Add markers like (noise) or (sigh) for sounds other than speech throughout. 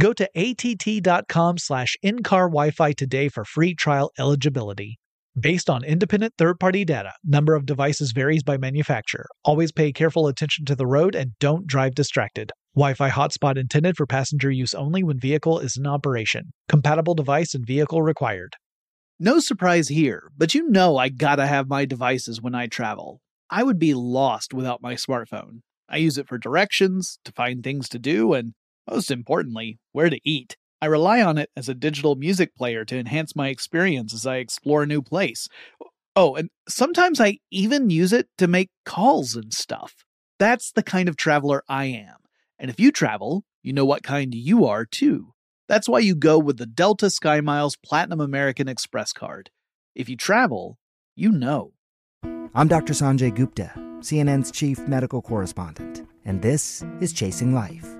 Go to att.com slash in-car Wi-Fi today for free trial eligibility. Based on independent third-party data, number of devices varies by manufacturer. Always pay careful attention to the road and don't drive distracted. Wi-Fi hotspot intended for passenger use only when vehicle is in operation. Compatible device and vehicle required. No surprise here, but you know I gotta have my devices when I travel. I would be lost without my smartphone. I use it for directions, to find things to do, and most importantly, where to eat. I rely on it as a digital music player to enhance my experience as I explore a new place. Oh, and sometimes I even use it to make calls and stuff. That's the kind of traveler I am. And if you travel, you know what kind you are too. That's why you go with the Delta SkyMiles Platinum American Express card. If you travel, you know. I'm Dr. Sanjay Gupta, CNN's chief medical correspondent, and this is Chasing Life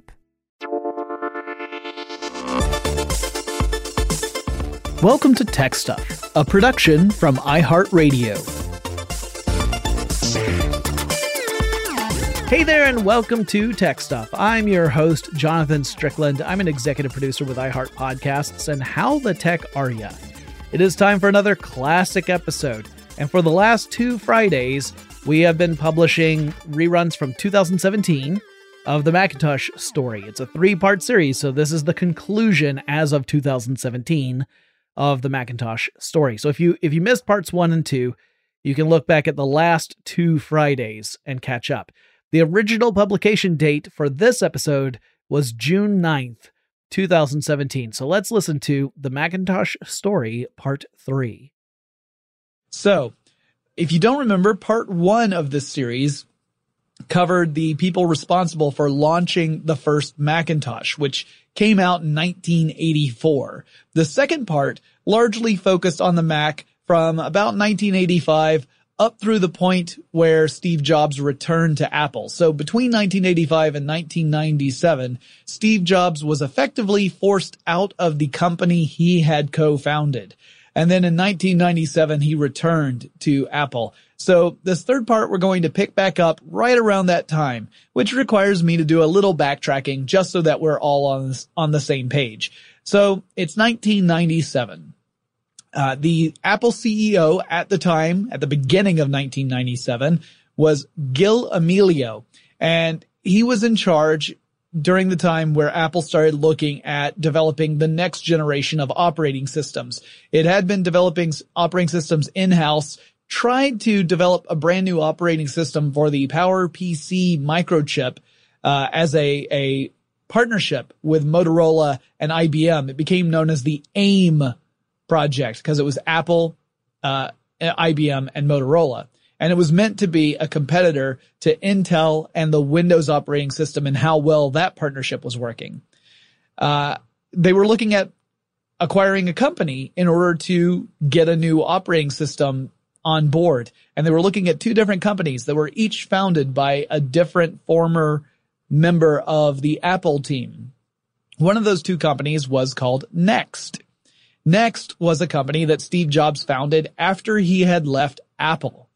Welcome to Tech Stuff, a production from iHeartRadio. Hey there, and welcome to Tech Stuff. I'm your host, Jonathan Strickland. I'm an executive producer with iHeart Podcasts, and how the tech are ya? It is time for another classic episode. And for the last two Fridays, we have been publishing reruns from 2017 of the Macintosh story. It's a three part series, so this is the conclusion as of 2017 of the Macintosh story. So if you if you missed parts 1 and 2, you can look back at the last two Fridays and catch up. The original publication date for this episode was June 9th, 2017. So let's listen to the Macintosh story part 3. So, if you don't remember, part 1 of this series covered the people responsible for launching the first Macintosh, which came out in 1984. The second part largely focused on the Mac from about 1985 up through the point where Steve Jobs returned to Apple. So between 1985 and 1997, Steve Jobs was effectively forced out of the company he had co-founded. And then in 1997, he returned to Apple. So this third part we're going to pick back up right around that time, which requires me to do a little backtracking just so that we're all on, on the same page. So it's 1997. Uh, the Apple CEO at the time, at the beginning of 1997, was Gil Amelio, and he was in charge during the time where Apple started looking at developing the next generation of operating systems. It had been developing operating systems in-house tried to develop a brand new operating system for the PowerPC microchip uh, as a, a partnership with Motorola and IBM. It became known as the AIM project because it was Apple, uh, IBM, and Motorola. And it was meant to be a competitor to Intel and the Windows operating system and how well that partnership was working. Uh, they were looking at acquiring a company in order to get a new operating system on board. And they were looking at two different companies that were each founded by a different former member of the Apple team. One of those two companies was called Next. Next was a company that Steve Jobs founded after he had left Apple.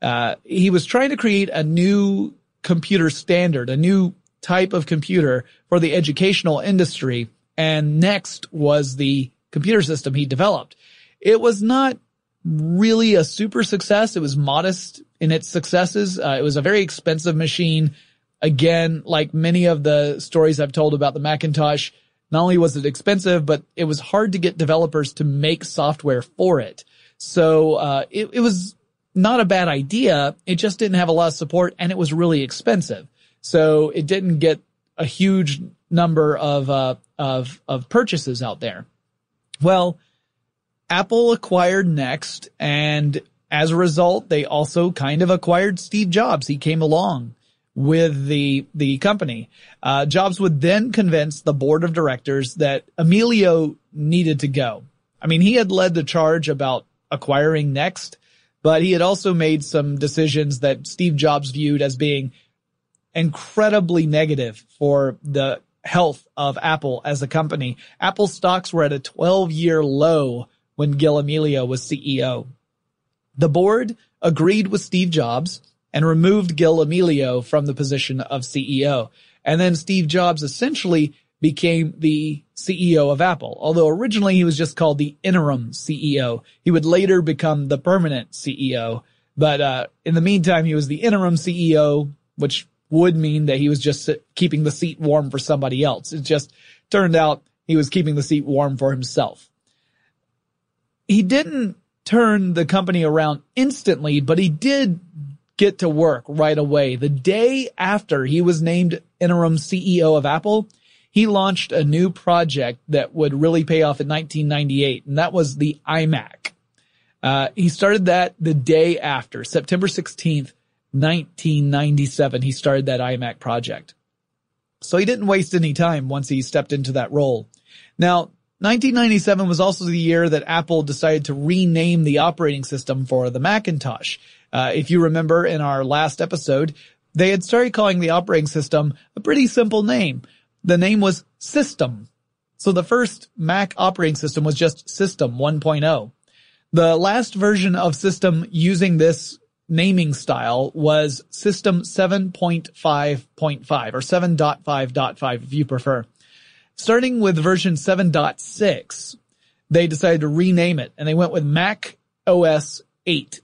Uh, he was trying to create a new computer standard, a new type of computer for the educational industry. And Next was the computer system he developed. It was not really a super success. It was modest in its successes. Uh, it was a very expensive machine. Again, like many of the stories I've told about the Macintosh, not only was it expensive, but it was hard to get developers to make software for it. So, uh, it, it was not a bad idea. It just didn't have a lot of support and it was really expensive. So it didn't get a huge number of, uh, of, of purchases out there. Well, Apple acquired Next and as a result, they also kind of acquired Steve Jobs. He came along with the the company. Uh, Jobs would then convince the board of directors that Amelio needed to go. I mean, he had led the charge about acquiring Next, but he had also made some decisions that Steve Jobs viewed as being incredibly negative for the health of Apple as a company. Apple stocks were at a 12 year low when Gil Amelio was CEO. The board agreed with Steve Jobs and removed Gil Amelio from the position of CEO. And then Steve Jobs essentially became the CEO of Apple. Although originally he was just called the interim CEO. He would later become the permanent CEO. But, uh, in the meantime, he was the interim CEO, which would mean that he was just keeping the seat warm for somebody else. It just turned out he was keeping the seat warm for himself. He didn't turn the company around instantly, but he did get to work right away. The day after he was named interim CEO of Apple, he launched a new project that would really pay off in 1998, and that was the iMac. Uh, he started that the day after, September 16th, 1997. He started that iMac project. So he didn't waste any time once he stepped into that role. Now, 1997 was also the year that Apple decided to rename the operating system for the Macintosh. Uh, if you remember in our last episode, they had started calling the operating system a pretty simple name. The name was System. So the first Mac operating system was just System 1.0. The last version of System using this naming style was System 7.5.5 or 7.5.5 if you prefer. Starting with version 7.6, they decided to rename it and they went with Mac OS 8.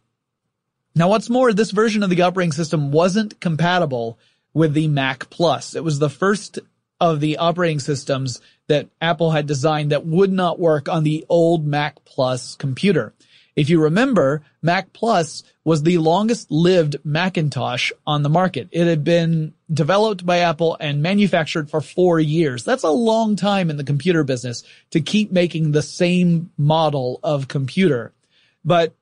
Now what's more, this version of the operating system wasn't compatible with the Mac Plus. It was the first of the operating systems that Apple had designed that would not work on the old Mac Plus computer. If you remember, Mac Plus was the longest lived Macintosh on the market. It had been developed by Apple and manufactured for four years. That's a long time in the computer business to keep making the same model of computer. But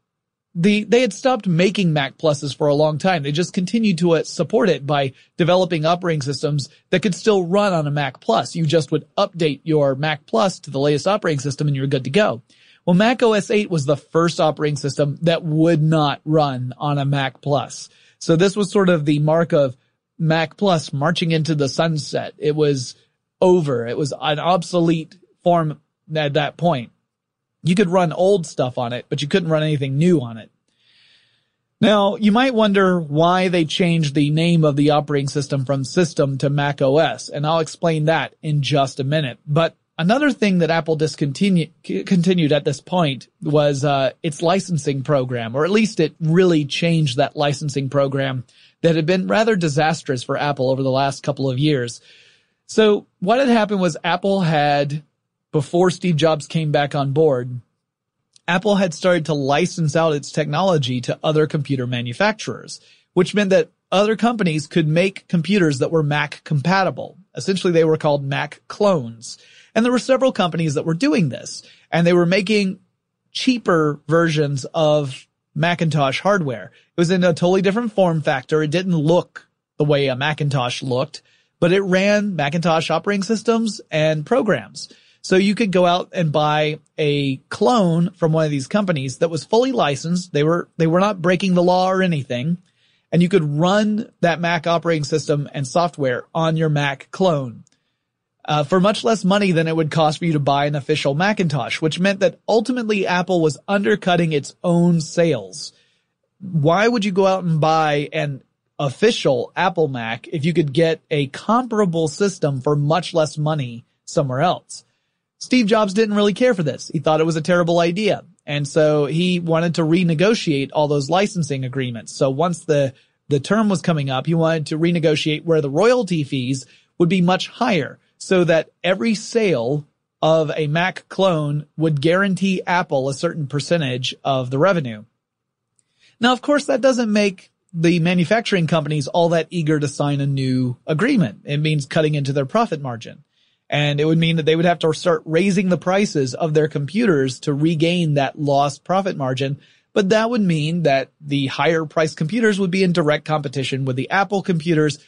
the, they had stopped making Mac Pluses for a long time. They just continued to uh, support it by developing operating systems that could still run on a Mac Plus. You just would update your Mac Plus to the latest operating system and you're good to go. Well, Mac OS 8 was the first operating system that would not run on a Mac Plus. So this was sort of the mark of Mac Plus marching into the sunset. It was over. It was an obsolete form at that point. You could run old stuff on it, but you couldn't run anything new on it. Now, you might wonder why they changed the name of the operating system from system to Mac OS, and I'll explain that in just a minute. But Another thing that Apple discontinued continued at this point was uh, its licensing program, or at least it really changed that licensing program that had been rather disastrous for Apple over the last couple of years. So what had happened was Apple had, before Steve Jobs came back on board, Apple had started to license out its technology to other computer manufacturers, which meant that other companies could make computers that were Mac compatible. Essentially, they were called Mac clones. And there were several companies that were doing this and they were making cheaper versions of Macintosh hardware. It was in a totally different form factor. It didn't look the way a Macintosh looked, but it ran Macintosh operating systems and programs. So you could go out and buy a clone from one of these companies that was fully licensed. They were, they were not breaking the law or anything. And you could run that Mac operating system and software on your Mac clone uh, for much less money than it would cost for you to buy an official Macintosh, which meant that ultimately Apple was undercutting its own sales. Why would you go out and buy an official Apple Mac if you could get a comparable system for much less money somewhere else? Steve Jobs didn't really care for this. He thought it was a terrible idea. And so he wanted to renegotiate all those licensing agreements. So once the, the term was coming up, he wanted to renegotiate where the royalty fees would be much higher so that every sale of a Mac clone would guarantee Apple a certain percentage of the revenue. Now, of course, that doesn't make the manufacturing companies all that eager to sign a new agreement. It means cutting into their profit margin. And it would mean that they would have to start raising the prices of their computers to regain that lost profit margin. But that would mean that the higher priced computers would be in direct competition with the Apple computers.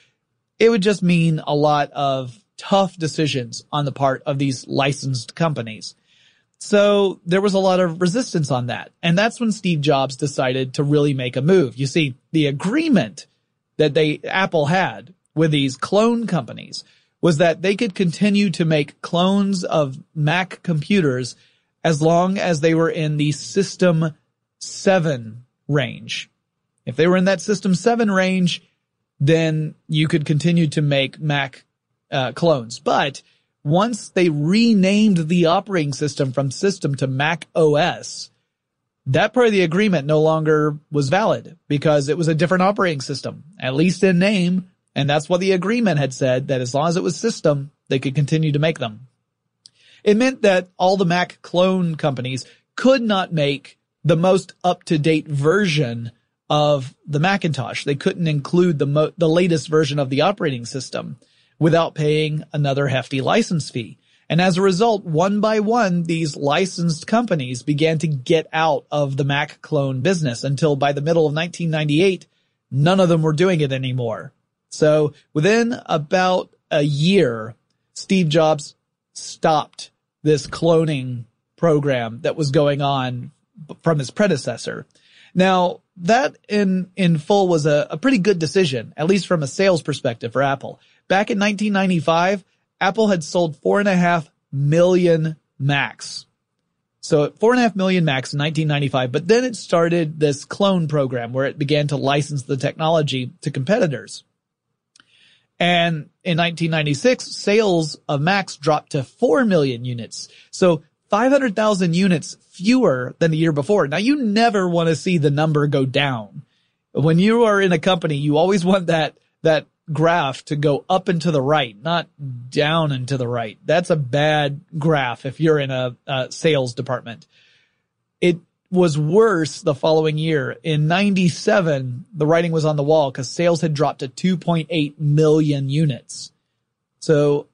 It would just mean a lot of tough decisions on the part of these licensed companies. So there was a lot of resistance on that. And that's when Steve Jobs decided to really make a move. You see, the agreement that they, Apple had with these clone companies was that they could continue to make clones of Mac computers as long as they were in the system seven range. If they were in that system seven range, then you could continue to make Mac uh, clones. But once they renamed the operating system from system to Mac OS, that part of the agreement no longer was valid because it was a different operating system, at least in name. And that's what the agreement had said that as long as it was system, they could continue to make them. It meant that all the Mac clone companies could not make the most up to date version of the Macintosh. They couldn't include the mo- the latest version of the operating system without paying another hefty license fee. And as a result, one by one, these licensed companies began to get out of the Mac clone business until by the middle of 1998, none of them were doing it anymore. So within about a year, Steve Jobs stopped this cloning program that was going on from his predecessor. Now, that in, in full was a, a pretty good decision, at least from a sales perspective for Apple. Back in 1995, Apple had sold four and a half million Macs. So four and a half million Macs in 1995, but then it started this clone program where it began to license the technology to competitors. And in 1996, sales of Macs dropped to 4 million units. So 500,000 units fewer than the year before. Now you never want to see the number go down. When you are in a company, you always want that, that graph to go up and to the right, not down and to the right. That's a bad graph if you're in a, a sales department. It was worse the following year. In 97, the writing was on the wall because sales had dropped to 2.8 million units. So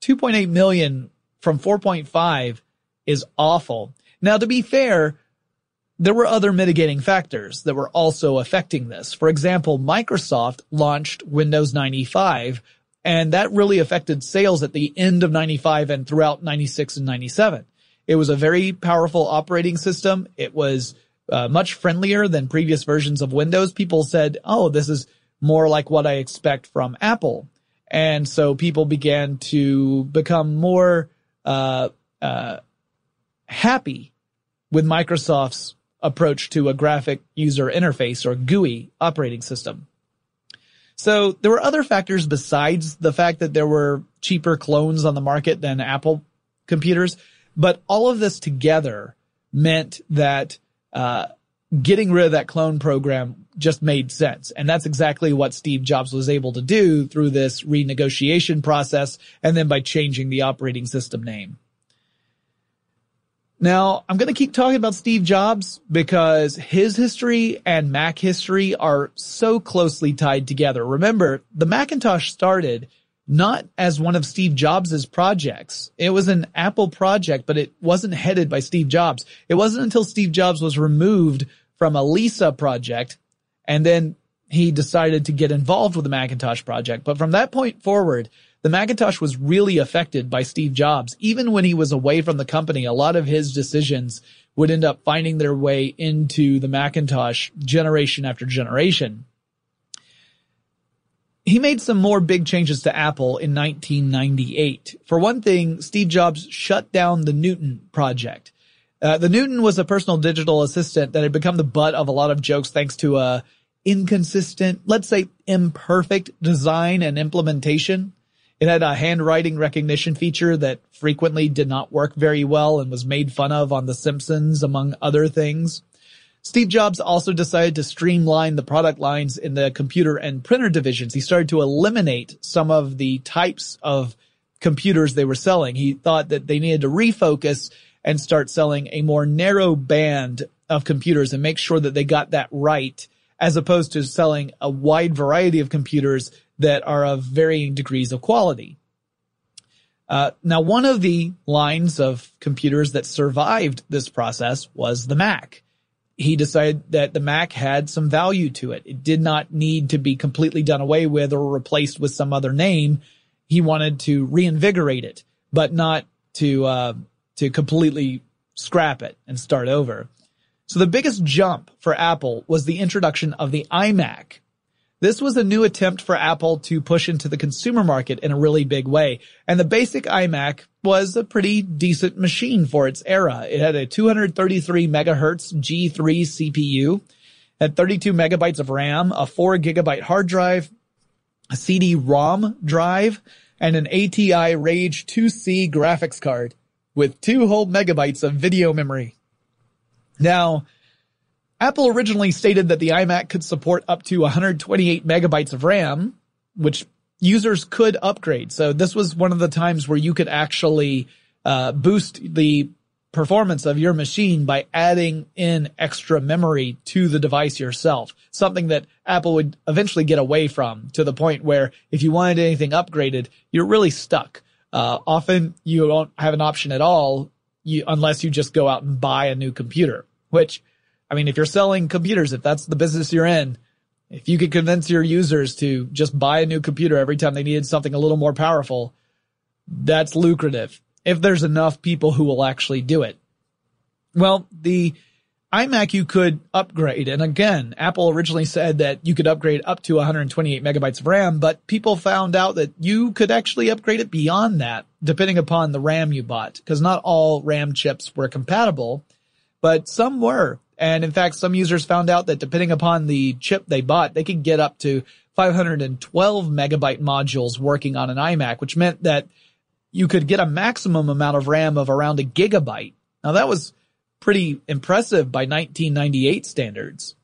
2.8 million from 4.5 is awful. Now, to be fair, there were other mitigating factors that were also affecting this. For example, Microsoft launched Windows 95 and that really affected sales at the end of 95 and throughout 96 and 97. It was a very powerful operating system. It was uh, much friendlier than previous versions of Windows. People said, oh, this is more like what I expect from Apple. And so people began to become more uh, uh, happy with Microsoft's approach to a graphic user interface or GUI operating system. So there were other factors besides the fact that there were cheaper clones on the market than Apple computers, but all of this together meant that uh, getting rid of that clone program just made sense. And that's exactly what Steve Jobs was able to do through this renegotiation process and then by changing the operating system name. Now, I'm going to keep talking about Steve Jobs because his history and Mac history are so closely tied together. Remember, the Macintosh started not as one of Steve Jobs' projects. It was an Apple project, but it wasn't headed by Steve Jobs. It wasn't until Steve Jobs was removed from a Lisa project and then he decided to get involved with the Macintosh project. But from that point forward, the Macintosh was really affected by Steve Jobs. Even when he was away from the company, a lot of his decisions would end up finding their way into the Macintosh generation after generation. He made some more big changes to Apple in 1998. For one thing, Steve Jobs shut down the Newton project. Uh, the Newton was a personal digital assistant that had become the butt of a lot of jokes thanks to a inconsistent, let's say imperfect design and implementation. It had a handwriting recognition feature that frequently did not work very well and was made fun of on The Simpsons, among other things. Steve Jobs also decided to streamline the product lines in the computer and printer divisions. He started to eliminate some of the types of computers they were selling. He thought that they needed to refocus and start selling a more narrow band of computers and make sure that they got that right as opposed to selling a wide variety of computers that are of varying degrees of quality. Uh, now, one of the lines of computers that survived this process was the Mac. He decided that the Mac had some value to it. It did not need to be completely done away with or replaced with some other name. He wanted to reinvigorate it, but not to uh, to completely scrap it and start over. So the biggest jump for Apple was the introduction of the iMac. This was a new attempt for Apple to push into the consumer market in a really big way. And the basic iMac was a pretty decent machine for its era. It had a 233 megahertz G3 CPU, had 32 megabytes of RAM, a 4 gigabyte hard drive, a CD-ROM drive, and an ATI Rage 2C graphics card with two whole megabytes of video memory. Now, Apple originally stated that the iMac could support up to 128 megabytes of RAM, which users could upgrade. So this was one of the times where you could actually uh, boost the performance of your machine by adding in extra memory to the device yourself. Something that Apple would eventually get away from to the point where if you wanted anything upgraded, you're really stuck. Uh, often you don't have an option at all you, unless you just go out and buy a new computer, which, I mean, if you're selling computers, if that's the business you're in, if you could convince your users to just buy a new computer every time they needed something a little more powerful, that's lucrative. If there's enough people who will actually do it. Well, the iMac you could upgrade. And again, Apple originally said that you could upgrade up to 128 megabytes of RAM, but people found out that you could actually upgrade it beyond that, depending upon the RAM you bought, because not all RAM chips were compatible, but some were. And in fact, some users found out that depending upon the chip they bought, they could get up to 512 megabyte modules working on an iMac, which meant that you could get a maximum amount of RAM of around a gigabyte. Now that was pretty impressive by 1998 standards.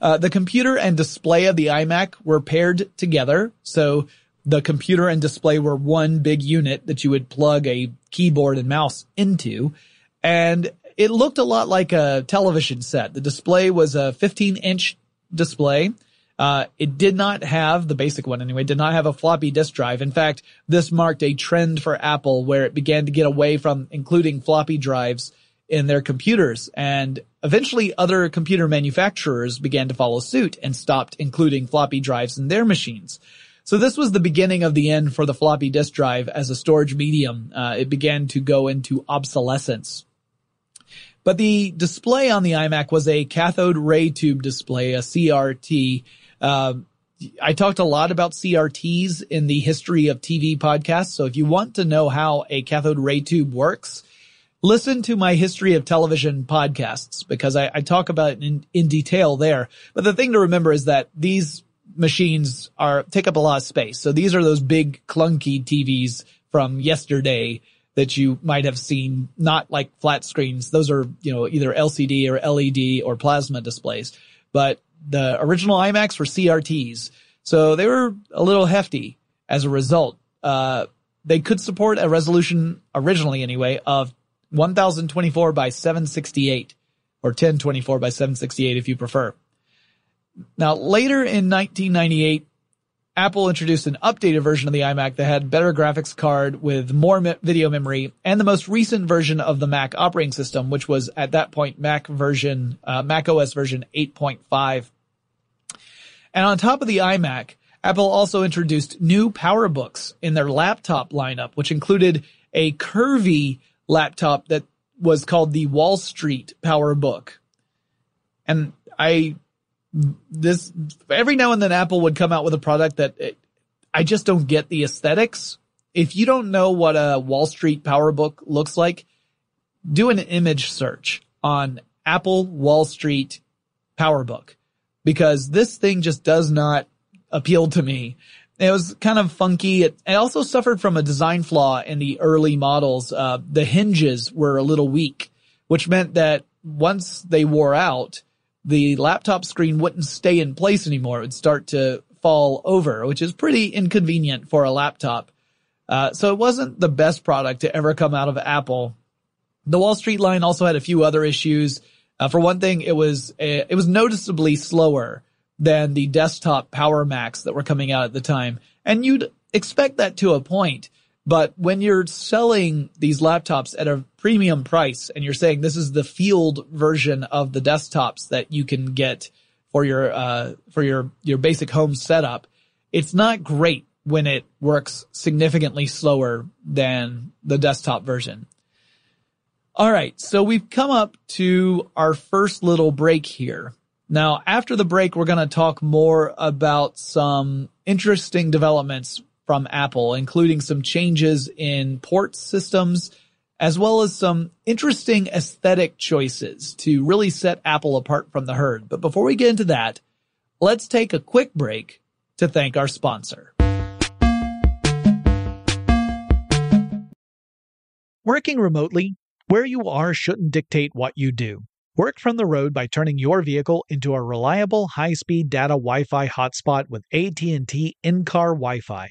Uh, the computer and display of the iMac were paired together. So the computer and display were one big unit that you would plug a keyboard and mouse into. And it looked a lot like a television set. The display was a 15 inch display. Uh, it did not have the basic one anyway, did not have a floppy disk drive. In fact, this marked a trend for Apple where it began to get away from including floppy drives in their computers and eventually other computer manufacturers began to follow suit and stopped including floppy drives in their machines. So this was the beginning of the end for the floppy disk drive as a storage medium. Uh, it began to go into obsolescence. But the display on the iMac was a cathode ray tube display, a CRT. Uh, I talked a lot about CRTs in the history of TV podcasts. So if you want to know how a cathode ray tube works, listen to my history of television podcasts because I, I talk about it in, in detail there. But the thing to remember is that these machines are take up a lot of space. So these are those big clunky TVs from yesterday that you might have seen, not like flat screens. Those are, you know, either LCD or LED or plasma displays. But the original iMacs were CRTs. So they were a little hefty as a result. Uh, they could support a resolution originally anyway of 1024 by 768 or 1024 by 768 if you prefer. Now later in 1998, Apple introduced an updated version of the iMac that had better graphics card with more me- video memory and the most recent version of the Mac operating system, which was at that point Mac version, uh, Mac OS version 8.5. And on top of the iMac, Apple also introduced new PowerBooks in their laptop lineup, which included a curvy laptop that was called the Wall Street PowerBook. And I, this, every now and then Apple would come out with a product that it, I just don't get the aesthetics. If you don't know what a Wall Street PowerBook looks like, do an image search on Apple Wall Street PowerBook because this thing just does not appeal to me. It was kind of funky. It, it, also suffered from a design flaw in the early models. Uh, the hinges were a little weak, which meant that once they wore out, the laptop screen wouldn't stay in place anymore. It would start to fall over, which is pretty inconvenient for a laptop. Uh, so it wasn't the best product to ever come out of Apple. The Wall Street line also had a few other issues. Uh, for one thing, it was uh, it was noticeably slower than the desktop Power Macs that were coming out at the time, and you'd expect that to a point. But when you're selling these laptops at a premium price and you're saying this is the field version of the desktops that you can get for your uh, for your your basic home setup, it's not great when it works significantly slower than the desktop version. All right, so we've come up to our first little break here. Now, after the break, we're going to talk more about some interesting developments from Apple, including some changes in port systems, as well as some interesting aesthetic choices to really set Apple apart from the herd. But before we get into that, let's take a quick break to thank our sponsor. Working remotely, where you are shouldn't dictate what you do. Work from the road by turning your vehicle into a reliable high-speed data Wi-Fi hotspot with AT&T in-car Wi-Fi.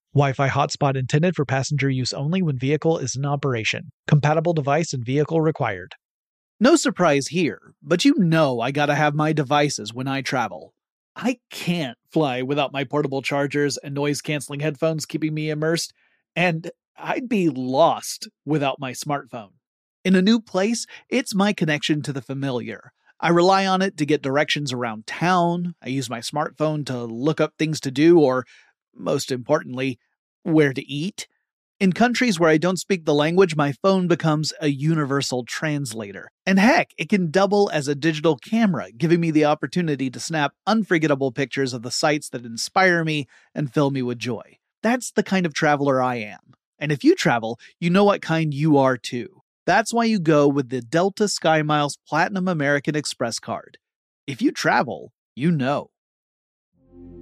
Wi Fi hotspot intended for passenger use only when vehicle is in operation. Compatible device and vehicle required. No surprise here, but you know I gotta have my devices when I travel. I can't fly without my portable chargers and noise canceling headphones keeping me immersed, and I'd be lost without my smartphone. In a new place, it's my connection to the familiar. I rely on it to get directions around town. I use my smartphone to look up things to do, or, most importantly, where to eat. In countries where I don't speak the language, my phone becomes a universal translator. And heck, it can double as a digital camera, giving me the opportunity to snap unforgettable pictures of the sights that inspire me and fill me with joy. That's the kind of traveler I am. And if you travel, you know what kind you are too. That's why you go with the Delta SkyMiles Platinum American Express card. If you travel, you know.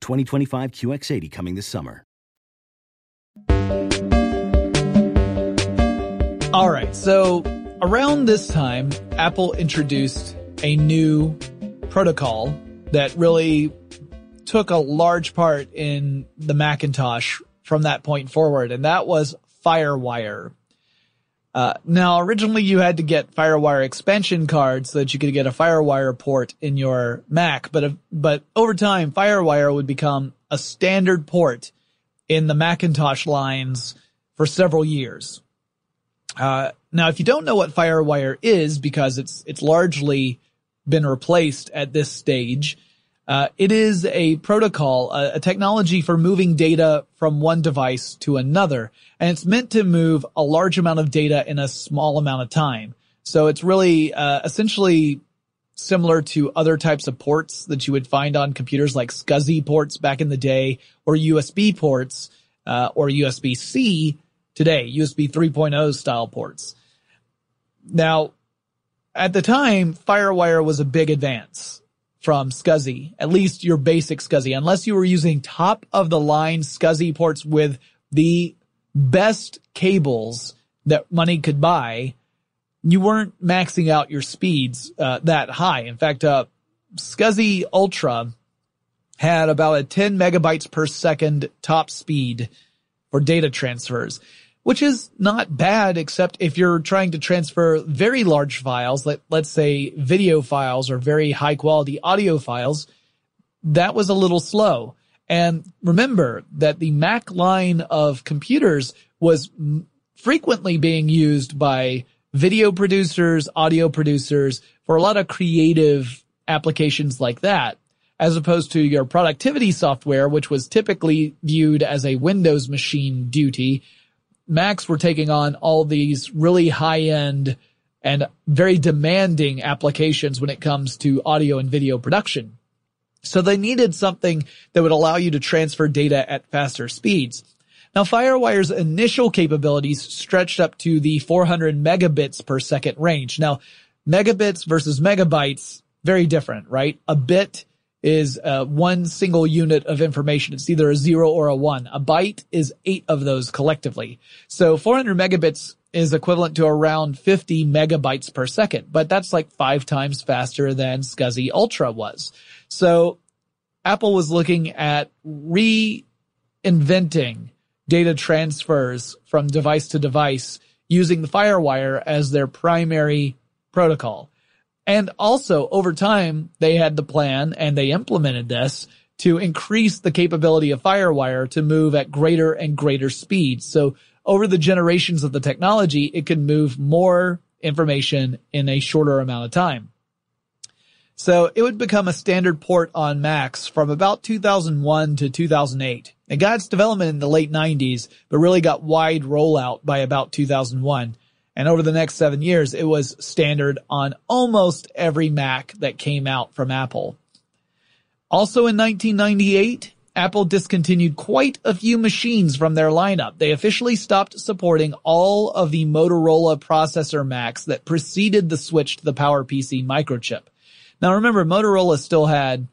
2025 QX80 coming this summer. All right, so around this time, Apple introduced a new protocol that really took a large part in the Macintosh from that point forward, and that was FireWire. Uh, now, originally you had to get FireWire expansion cards so that you could get a FireWire port in your Mac, but but over time, FireWire would become a standard port in the Macintosh lines for several years. Uh, now, if you don't know what FireWire is, because it's it's largely been replaced at this stage, uh, it is a protocol, a, a, technology for moving data from one device to another, and it's meant to move a large amount of data in a small amount of time. So it's really uh, essentially similar to other types of ports that you would find on computers like SCSI ports back in the day, or USB ports, uh, or USB-C today, USB 3.0 style ports. Now, at the time, FireWire was a big advance from SCSI, at least your basic SCSI, unless you were using top of the line SCSI ports with the best cables that money could buy, you weren't maxing out your speeds uh, that high. In fact, uh, SCSI Ultra had about a 10 megabytes per second top speed for data transfers, which is not bad, except if you're trying to transfer very large files, let, let's say video files or very high quality audio files, that was a little slow. And remember that the Mac line of computers was frequently being used by video producers, audio producers for a lot of creative applications like that, as opposed to your productivity software, which was typically viewed as a Windows machine duty. Macs were taking on all these really high end and very demanding applications when it comes to audio and video production. So they needed something that would allow you to transfer data at faster speeds. Now FireWire's initial capabilities stretched up to the 400 megabits per second range. Now megabits versus megabytes, very different, right? A bit is uh, one single unit of information. It's either a zero or a one. A byte is eight of those collectively. So 400 megabits is equivalent to around 50 megabytes per second, but that's like five times faster than SCSI Ultra was. So Apple was looking at reinventing data transfers from device to device using the FireWire as their primary protocol. And also over time, they had the plan and they implemented this to increase the capability of FireWire to move at greater and greater speeds. So over the generations of the technology, it could move more information in a shorter amount of time. So it would become a standard port on Macs from about 2001 to 2008. It got its development in the late 90s, but really got wide rollout by about 2001. And over the next seven years, it was standard on almost every Mac that came out from Apple. Also in 1998, Apple discontinued quite a few machines from their lineup. They officially stopped supporting all of the Motorola processor Macs that preceded the switch to the PowerPC microchip. Now remember, Motorola still had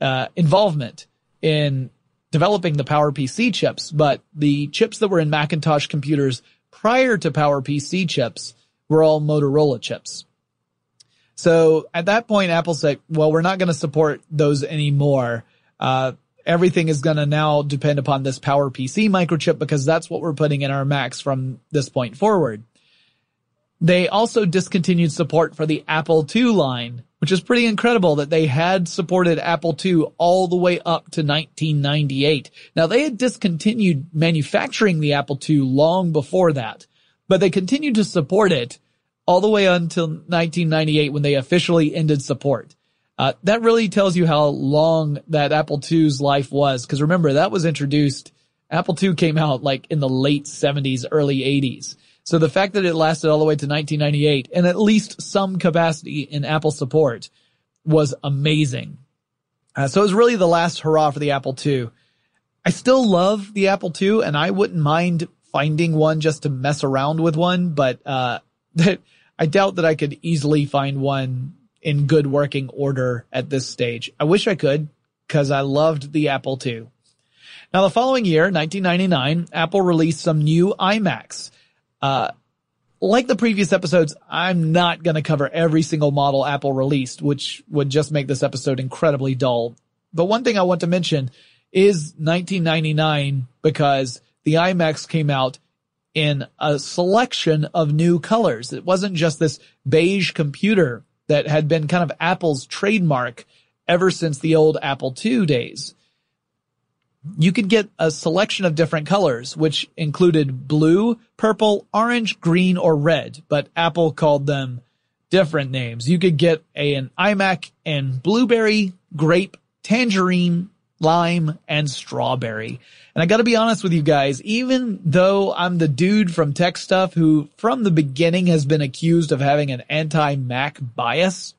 uh, involvement in developing the PowerPC chips, but the chips that were in Macintosh computers prior to PowerPC chips were all Motorola chips. So at that point, Apple said, well, we're not going to support those anymore. Uh, everything is going to now depend upon this PowerPC microchip because that's what we're putting in our Macs from this point forward. They also discontinued support for the Apple II line, which is pretty incredible that they had supported Apple II all the way up to 1998. Now they had discontinued manufacturing the Apple II long before that, but they continued to support it all the way until 1998 when they officially ended support. Uh, that really tells you how long that Apple II's life was. Cause remember that was introduced, Apple II came out like in the late 70s, early 80s. So the fact that it lasted all the way to 1998 and at least some capacity in Apple support was amazing. Uh, so it was really the last hurrah for the Apple II. I still love the Apple II and I wouldn't mind finding one just to mess around with one, but, uh, (laughs) I doubt that I could easily find one in good working order at this stage. I wish I could because I loved the Apple II. Now the following year, 1999, Apple released some new iMacs. Uh, like the previous episodes, I'm not going to cover every single model Apple released, which would just make this episode incredibly dull. But one thing I want to mention is 1999 because the iMacs came out in a selection of new colors. It wasn't just this beige computer that had been kind of Apple's trademark ever since the old Apple II days you could get a selection of different colors, which included blue, purple, orange, green, or red, but Apple called them different names. You could get a, an iMac in blueberry, grape, tangerine, lime, and strawberry. And I gotta be honest with you guys, even though I'm the dude from tech stuff who from the beginning has been accused of having an anti-Mac bias,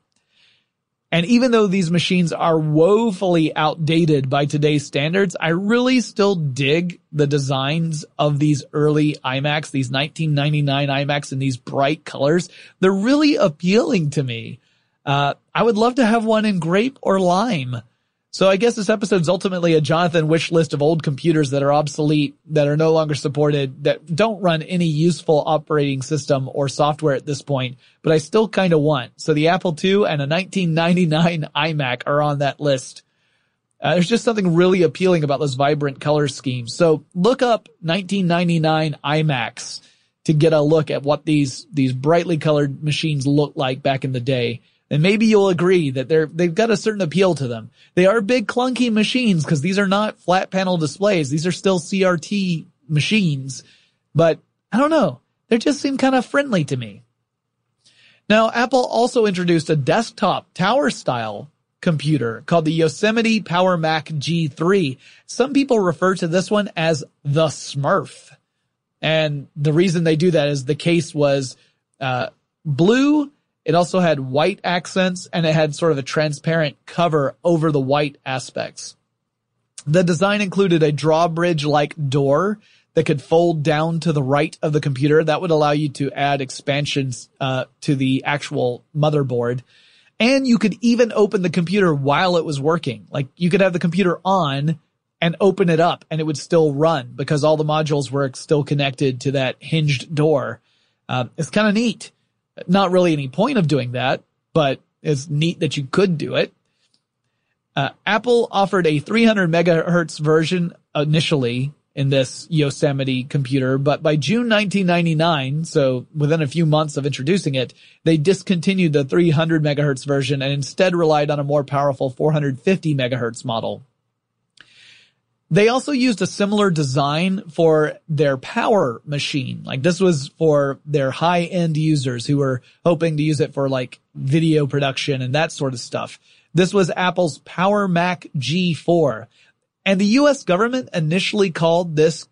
and even though these machines are woefully outdated by today's standards, I really still dig the designs of these early iMacs, these 1999 iMacs in these bright colors. They're really appealing to me. Uh, I would love to have one in grape or lime. So I guess this episode is ultimately a Jonathan wish list of old computers that are obsolete, that are no longer supported, that don't run any useful operating system or software at this point, but I still kind of want. So the Apple II and a 1999 iMac are on that list. Uh, there's just something really appealing about those vibrant color schemes. So look up 1999 iMacs to get a look at what these, these brightly colored machines looked like back in the day. And maybe you'll agree that they're, they've got a certain appeal to them. They are big clunky machines because these are not flat panel displays. These are still CRT machines, but I don't know. They just seem kind of friendly to me. Now, Apple also introduced a desktop tower style computer called the Yosemite Power Mac G3. Some people refer to this one as the Smurf. And the reason they do that is the case was uh, blue. It also had white accents and it had sort of a transparent cover over the white aspects. The design included a drawbridge like door that could fold down to the right of the computer. That would allow you to add expansions uh, to the actual motherboard. And you could even open the computer while it was working. Like you could have the computer on and open it up and it would still run because all the modules were still connected to that hinged door. Um, it's kind of neat. Not really any point of doing that, but it's neat that you could do it. Uh, Apple offered a 300 megahertz version initially in this Yosemite computer, but by June 1999, so within a few months of introducing it, they discontinued the 300 megahertz version and instead relied on a more powerful 450 megahertz model. They also used a similar design for their power machine. Like this was for their high end users who were hoping to use it for like video production and that sort of stuff. This was Apple's Power Mac G4. And the US government initially called this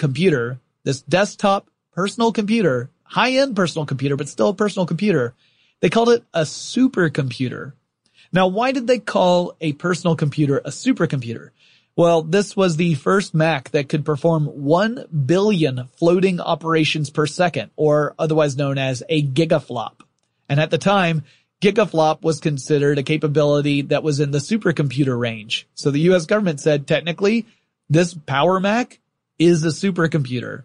computer, this desktop personal computer, high end personal computer, but still a personal computer. They called it a supercomputer. Now, why did they call a personal computer a supercomputer? Well, this was the first Mac that could perform 1 billion floating operations per second, or otherwise known as a gigaflop. And at the time, gigaflop was considered a capability that was in the supercomputer range. So the US government said technically this Power Mac is a supercomputer.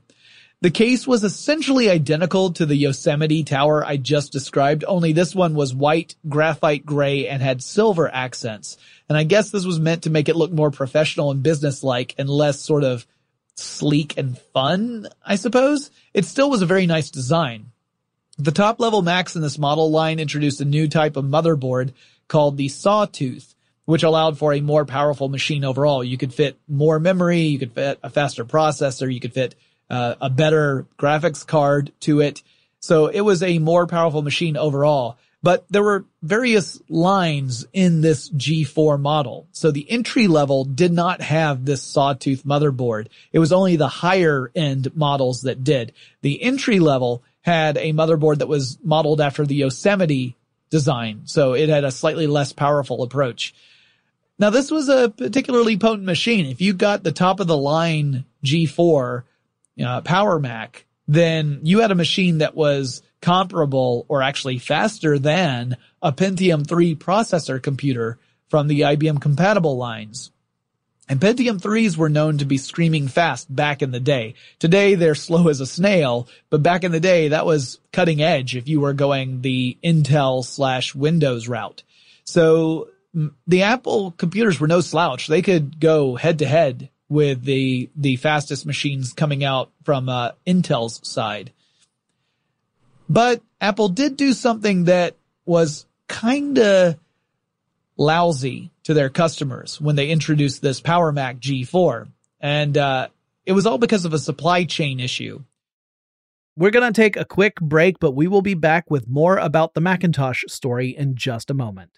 The case was essentially identical to the Yosemite Tower I just described, only this one was white, graphite gray, and had silver accents. And I guess this was meant to make it look more professional and businesslike and less sort of sleek and fun, I suppose. It still was a very nice design. The top level Macs in this model line introduced a new type of motherboard called the Sawtooth, which allowed for a more powerful machine overall. You could fit more memory, you could fit a faster processor, you could fit uh, a better graphics card to it. So it was a more powerful machine overall. But there were various lines in this G4 model. So the entry level did not have this sawtooth motherboard. It was only the higher end models that did. The entry level had a motherboard that was modeled after the Yosemite design. So it had a slightly less powerful approach. Now this was a particularly potent machine. If you got the top of the line G4 uh, Power Mac, then you had a machine that was comparable or actually faster than a Pentium 3 processor computer from the IBM compatible lines. And Pentium 3s were known to be screaming fast back in the day. Today they're (laughs) slow as a snail, but back in the day that was cutting edge if you were going the Intel slash Windows route. So the Apple computers were no slouch. They could go head to head with the the fastest machines coming out from uh, Intel's side. But Apple did do something that was kind of lousy to their customers when they introduced this Power Mac G4, and uh, it was all because of a supply chain issue. We're going to take a quick break, but we will be back with more about the Macintosh story in just a moment.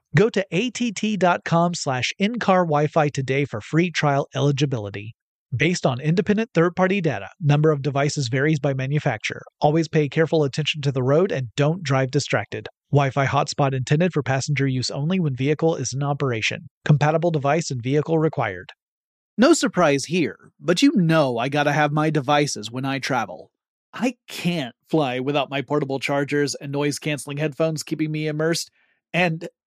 Go to att.com slash in-car Wi-Fi today for free trial eligibility. Based on independent third-party data, number of devices varies by manufacturer. Always pay careful attention to the road and don't drive distracted. Wi-Fi hotspot intended for passenger use only when vehicle is in operation. Compatible device and vehicle required. No surprise here, but you know I gotta have my devices when I travel. I can't fly without my portable chargers and noise canceling headphones keeping me immersed, and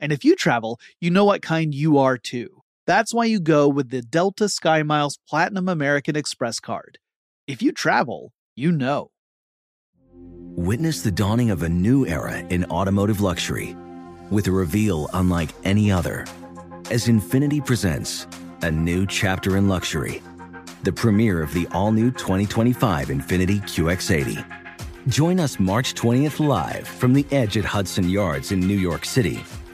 And if you travel, you know what kind you are too. That's why you go with the Delta SkyMiles Platinum American Express card. If you travel, you know. Witness the dawning of a new era in automotive luxury with a reveal unlike any other as Infiniti presents a new chapter in luxury, the premiere of the all new 2025 Infiniti QX80. Join us March 20th live from the edge at Hudson Yards in New York City,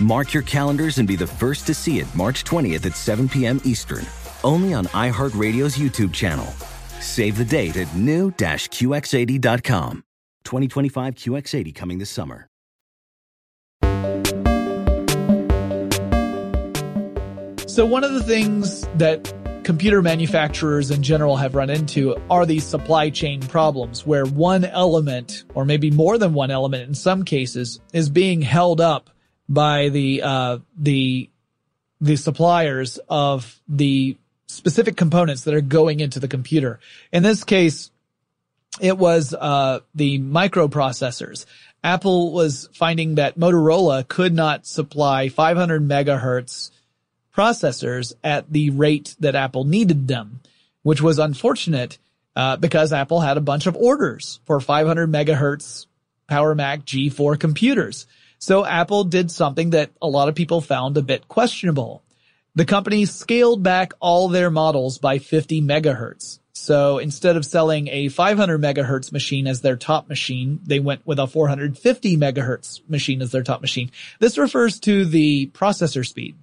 Mark your calendars and be the first to see it March 20th at 7 p.m. Eastern, only on iHeartRadio's YouTube channel. Save the date at new-QX80.com. 2025 QX80 coming this summer. So, one of the things that computer manufacturers in general have run into are these supply chain problems where one element, or maybe more than one element in some cases, is being held up by the, uh, the, the suppliers of the specific components that are going into the computer. In this case, it was, uh, the microprocessors. Apple was finding that Motorola could not supply 500 megahertz processors at the rate that Apple needed them, which was unfortunate uh, because Apple had a bunch of orders for 500 megahertz Power Mac G4 computers. So Apple did something that a lot of people found a bit questionable. The company scaled back all their models by 50 megahertz. So instead of selling a 500 megahertz machine as their top machine, they went with a 450 megahertz machine as their top machine. This refers to the processor speed.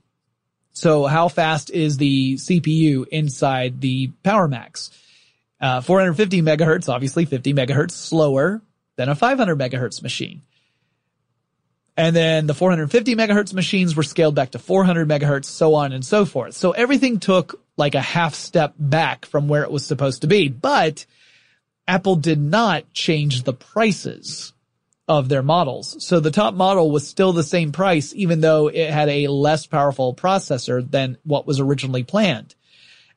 So how fast is the CPU inside the Power Macs? Uh, 450 megahertz, obviously 50 megahertz slower than a 500 megahertz machine. And then the 450 megahertz machines were scaled back to 400 megahertz, so on and so forth. So everything took like a half step back from where it was supposed to be, but Apple did not change the prices of their models. So the top model was still the same price, even though it had a less powerful processor than what was originally planned.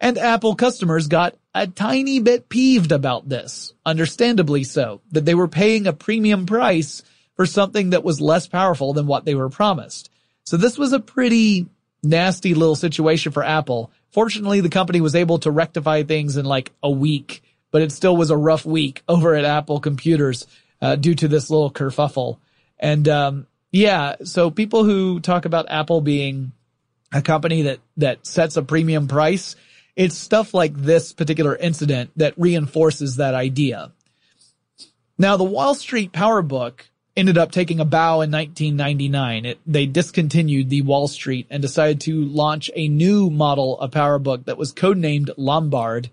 And Apple customers got a tiny bit peeved about this, understandably so, that they were paying a premium price for something that was less powerful than what they were promised. So this was a pretty nasty little situation for Apple. Fortunately, the company was able to rectify things in like a week, but it still was a rough week (laughs) over at Apple computers uh, due to this little kerfuffle. And um, yeah, so people who talk about Apple being a company that that sets a premium price, it's stuff like this particular incident that reinforces that idea. Now, the Wall Street Power Book ended up taking a bow in 1999. It, they discontinued the Wall Street and decided to launch a new model of PowerBook that was codenamed Lombard.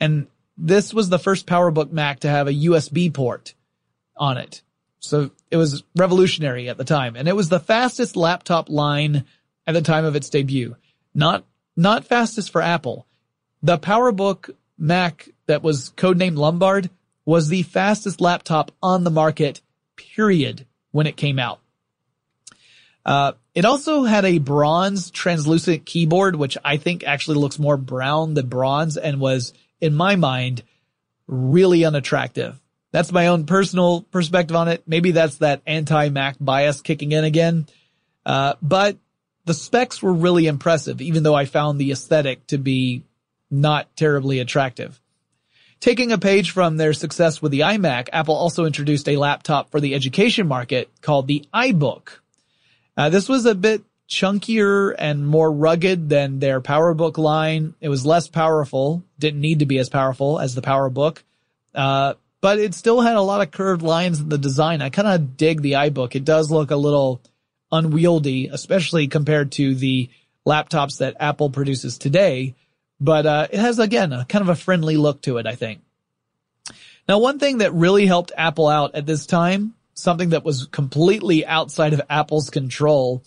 And this was the first PowerBook Mac to have a USB port on it. So it was revolutionary at the time and it was the fastest laptop line at the time of its debut. Not, not fastest for Apple. The PowerBook Mac that was codenamed Lombard was the fastest laptop on the market, period, when it came out. Uh, it also had a bronze translucent keyboard, which I think actually looks more brown than bronze and was, in my mind, really unattractive. That's my own personal perspective on it. Maybe that's that anti-Mac bias kicking in again. Uh, but the specs were really impressive, even though I found the aesthetic to be not terribly attractive. Taking a page from their success with the iMac, Apple also introduced a laptop for the education market called the iBook. Uh, this was a bit chunkier and more rugged than their PowerBook line. It was less powerful, didn't need to be as powerful as the PowerBook, uh, but it still had a lot of curved lines in the design. I kind of dig the iBook. It does look a little unwieldy, especially compared to the laptops that Apple produces today but uh, it has again a kind of a friendly look to it. I think. Now, one thing that really helped Apple out at this time, something that was completely outside of Apple's control,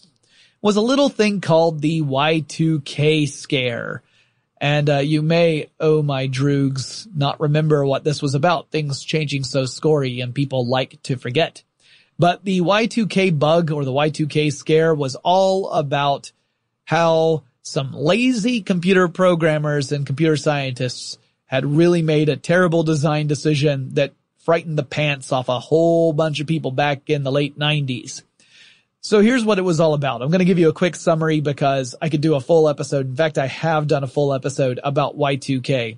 was a little thing called the Y2K scare. And uh, you may, oh my droogs, not remember what this was about. Things changing so skorry and people like to forget. But the Y2K bug or the Y2K scare was all about how some lazy computer programmers and computer scientists had really made a terrible design decision that frightened the pants off a whole bunch of people back in the late 90s. So here's what it was all about. I'm going to give you a quick summary because I could do a full episode. In fact, I have done a full episode about Y2K.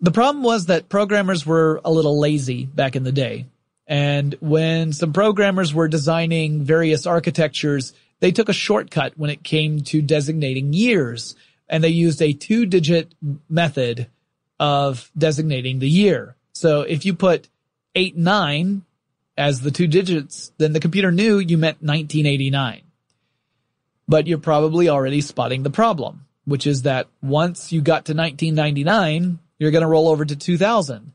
The problem was that programmers were a little lazy back in the day. And when some programmers were designing various architectures, they took a shortcut when it came to designating years and they used a two digit method of designating the year. So if you put eight, nine as the two digits, then the computer knew you meant 1989. But you're probably already spotting the problem, which is that once you got to 1999, you're going to roll over to 2000.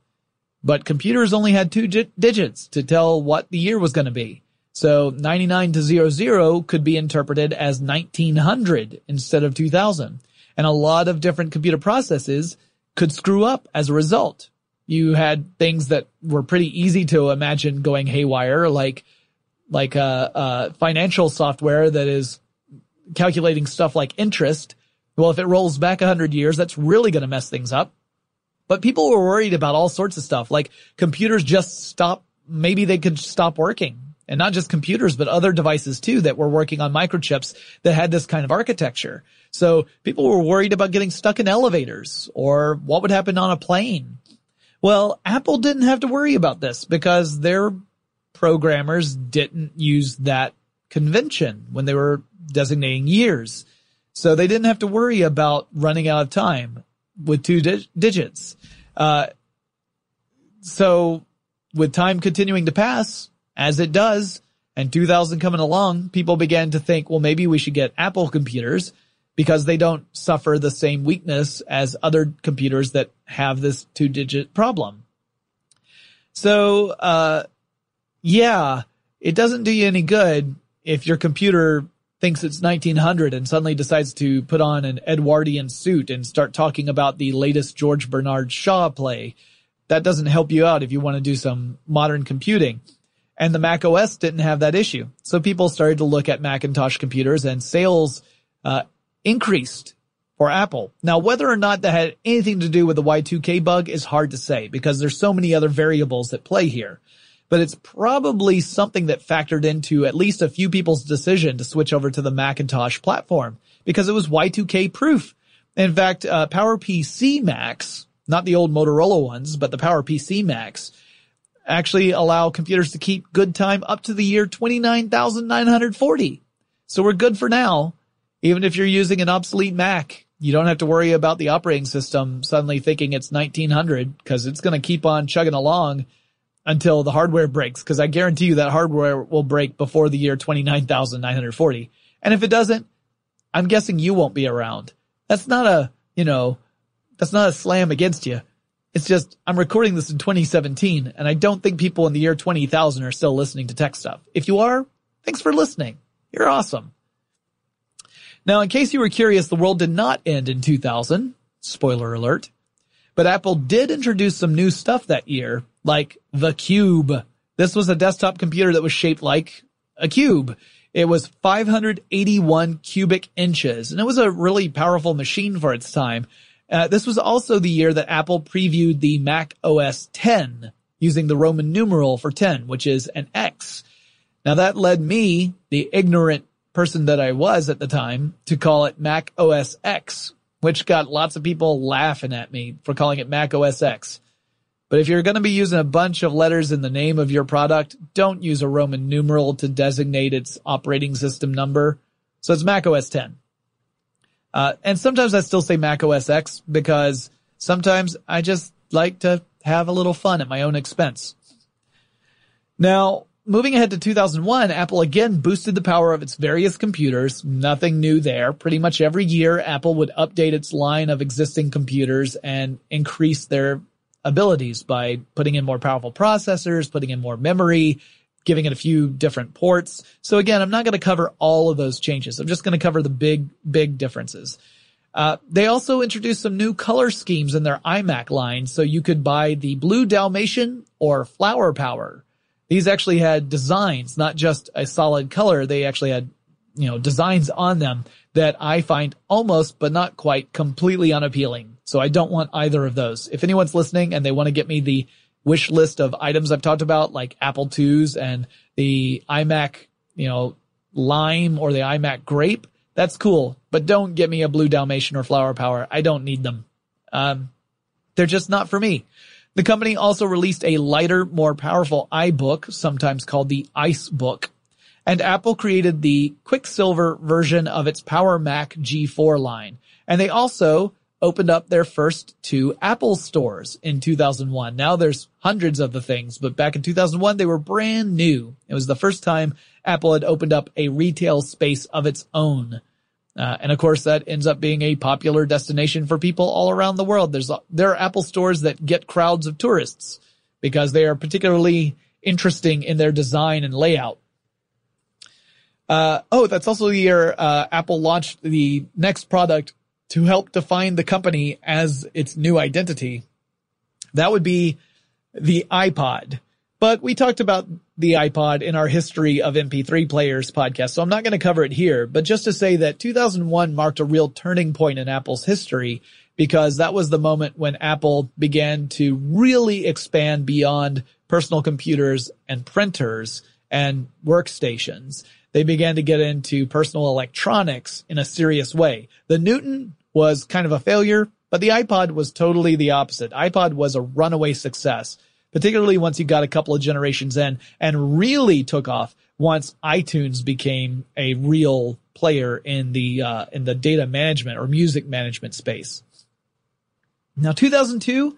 But computers only had two digits to tell what the year was going to be. So 99 to 00 could be interpreted as 1900 instead of 2000. And a lot of different computer processes could screw up as a result. You had things that were pretty easy to imagine going haywire, like, like, uh, uh, financial software that is calculating stuff like interest. Well, if it rolls back a hundred years, that's really going to mess things up. But people were worried about all sorts of stuff, like computers just stop, maybe they could stop working and not just computers, but other devices too that were working on microchips that had this kind of architecture. So people were worried about getting stuck in elevators or what would happen on a plane. Well, Apple didn't have to worry about this because their programmers didn't use that convention when they were designating years. So they didn't have to worry about running out of time with two di- digits. Uh, so with time continuing to pass, as it does, and 2000 coming along, people began to think, well, maybe we should get Apple computers because they don't suffer the same weakness as other computers that have this two digit problem. So, uh, yeah, it doesn't do you any good if your computer thinks it's 1900 and suddenly decides to put on an Edwardian suit and start talking about the latest George Bernard Shaw play. That doesn't help you out if you want to do some modern computing. And the Mac OS didn't have that issue. So people started to look at Macintosh computers and sales uh, increased for Apple. Now, whether or not that had anything to do with the Y2K bug is hard to say because there's so many other variables that play here. But it's probably something that factored into at least a few people's decision to switch over to the Macintosh platform because it was Y2K proof. In fact, uh, PowerPC Macs, not the old Motorola ones, but the PowerPC Macs, actually allow computers to keep good time up to the year 29,940. So we're good for now. Even if you're using an obsolete Mac, you don't have to worry about the operating system suddenly thinking it's 1900 because it's going to keep on chugging along until the hardware breaks. Cause I guarantee you that hardware will break before the year 29,940. And if it doesn't, I'm guessing you won't be around. That's not a, you know, that's not a slam against you. It's just, I'm recording this in 2017 and I don't think people in the year 20,000 are still listening to tech stuff. If you are, thanks for listening. You're awesome. Now, in case you were curious, the world did not end in 2000. Spoiler alert. But Apple did introduce some new stuff that year, like the Cube. This was a desktop computer that was shaped like a cube. It was 581 cubic inches and it was a really powerful machine for its time. Uh, this was also the year that Apple previewed the Mac OS 10 using the Roman numeral for 10, which is an X. Now that led me, the ignorant person that I was at the time to call it Mac OS X, which got lots of people laughing at me for calling it Mac OS X. But if you're going to be using a bunch of letters in the name of your product, don't use a Roman numeral to designate its operating system number. So it's Mac OS 10. Uh, and sometimes I still say Mac OS X because sometimes I just like to have a little fun at my own expense. Now, moving ahead to 2001, Apple again boosted the power of its various computers. Nothing new there. Pretty much every year, Apple would update its line of existing computers and increase their abilities by putting in more powerful processors, putting in more memory, giving it a few different ports. So again, I'm not going to cover all of those changes. I'm just going to cover the big, big differences. Uh, they also introduced some new color schemes in their iMac line, so you could buy the blue Dalmatian or flower power. These actually had designs, not just a solid color. They actually had, you know, designs on them that I find almost, but not quite completely unappealing. So I don't want either of those. If anyone's listening and they want to get me the wish list of items I've talked about, like Apple IIs and the iMac, you know, lime or the iMac grape, that's cool. But don't get me a blue Dalmatian or flower power. I don't need them. Um, they're just not for me. The company also released a lighter, more powerful iBook, sometimes called the Ice Book. And Apple created the Quicksilver version of its Power Mac G4 line. And they also opened up their first two Apple stores in 2001. Now there's hundreds of the things, but back in 2001, they were brand new. It was the first time Apple had opened up a retail space of its own. Uh, and of course, that ends up being a popular destination for people all around the world. There's there are Apple stores that get crowds of tourists because they are particularly interesting in their design and layout. Uh, oh, that's also the year uh, Apple launched the next product to help define the company as its new identity. That would be the iPod. But we talked about the iPod in our history of MP3 players podcast, so I'm not going to cover it here, but just to say that 2001 marked a real turning point in Apple's history because that was the moment when Apple began to really expand beyond personal computers and printers and workstations. They began to get into personal electronics in a serious way. The Newton was kind of a failure, but the iPod was totally the opposite. iPod was a runaway success particularly once you got a couple of generations in and really took off once iTunes became a real player in the uh, in the data management or music management space. Now 2002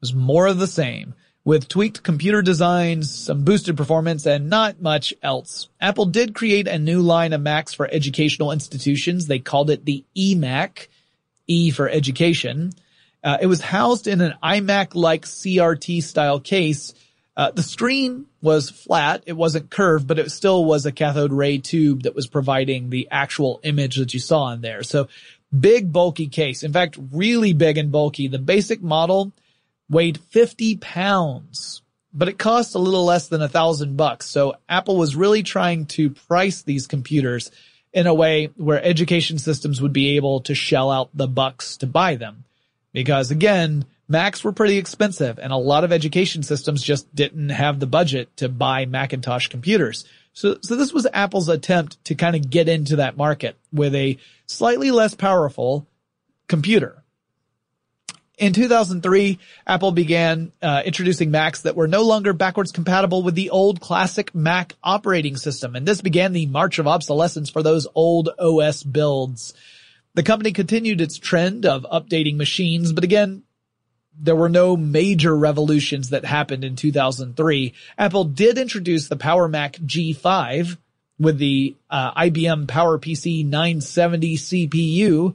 was more of the same with tweaked computer designs, some boosted performance, and not much else. Apple did create a new line of Macs for educational institutions. They called it the eMac, E for education. Uh, it was housed in an iMac-like CRT style case. Uh, the screen was flat. It wasn't curved, but it still was a cathode ray tube that was providing the actual image that you saw in there. So big bulky case. In fact, really big and bulky. The basic model weighed 50 pounds, but it cost a little less than a thousand bucks. So Apple was really trying to price these computers in a way where education systems would be able to shell out the bucks to buy them because again, Macs were pretty expensive and a lot of education systems just didn't have the budget to buy Macintosh computers. So, so this was Apple's attempt to kind of get into that market with a slightly less powerful computer. In 2003, Apple began uh, introducing Macs that were no longer backwards compatible with the old classic Mac operating system, and this began the march of obsolescence for those old OS builds. The company continued its trend of updating machines, but again, there were no major revolutions that happened in 2003. Apple did introduce the Power Mac G5 with the uh, IBM PowerPC 970 CPU.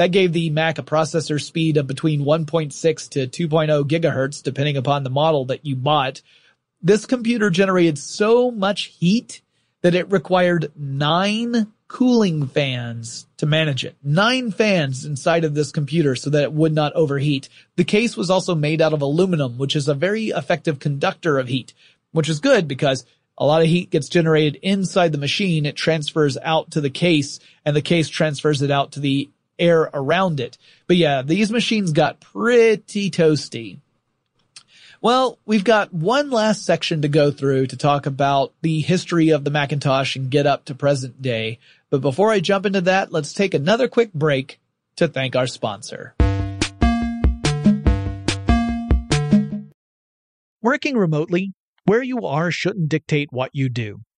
That gave the Mac a processor speed of between 1.6 to 2.0 gigahertz, depending upon the model that you bought. This computer generated so much heat that it required nine cooling fans to manage it. Nine fans inside of this computer so that it would not overheat. The case was also made out of aluminum, which is a very effective conductor of heat, which is good because a lot of heat gets generated inside the machine. It transfers out to the case and the case transfers it out to the air around it. But yeah, these machines got pretty toasty. Well, we've got one last section to go through to talk about the history of the Macintosh and get up to present day. But before I jump into that, let's take another quick break to thank our sponsor. Working remotely, where you are shouldn't dictate what you do.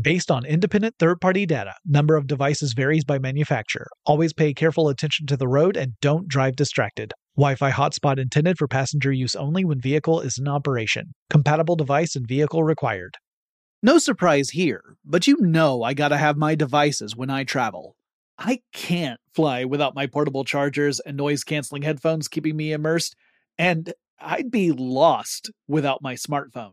Based on independent third party data, number of devices varies by manufacturer. Always pay careful attention to the road and don't drive distracted. Wi Fi hotspot intended for passenger use only when vehicle is in operation. Compatible device and vehicle required. No surprise here, but you know I gotta have my devices when I travel. I can't fly without my portable chargers and noise canceling headphones keeping me immersed, and I'd be lost without my smartphone.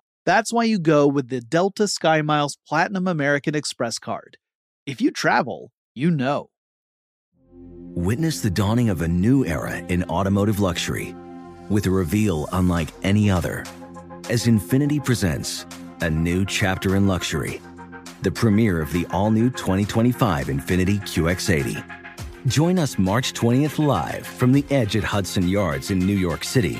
That's why you go with the Delta SkyMiles Platinum American Express card. If you travel, you know. Witness the dawning of a new era in automotive luxury with a reveal unlike any other as Infiniti presents a new chapter in luxury, the premiere of the all new 2025 Infiniti QX80. Join us March 20th live from the edge at Hudson Yards in New York City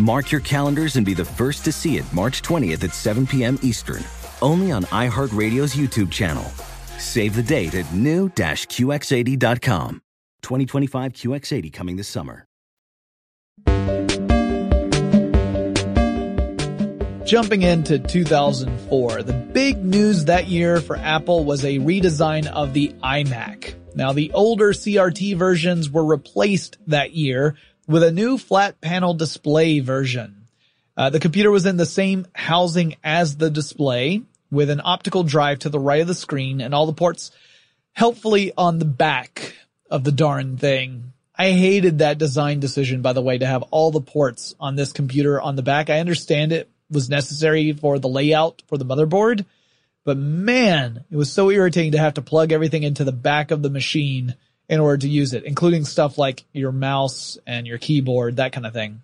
Mark your calendars and be the first to see it March 20th at 7 p.m. Eastern, only on iHeartRadio's YouTube channel. Save the date at new-QX80.com. 2025 QX80 coming this summer. Jumping into 2004, the big news that year for Apple was a redesign of the iMac. Now, the older CRT versions were replaced that year with a new flat panel display version. Uh, the computer was in the same housing as the display with an optical drive to the right of the screen and all the ports helpfully on the back of the darn thing. I hated that design decision, by the way, to have all the ports on this computer on the back. I understand it was necessary for the layout for the motherboard, but man, it was so irritating to have to plug everything into the back of the machine in order to use it, including stuff like your mouse and your keyboard, that kind of thing.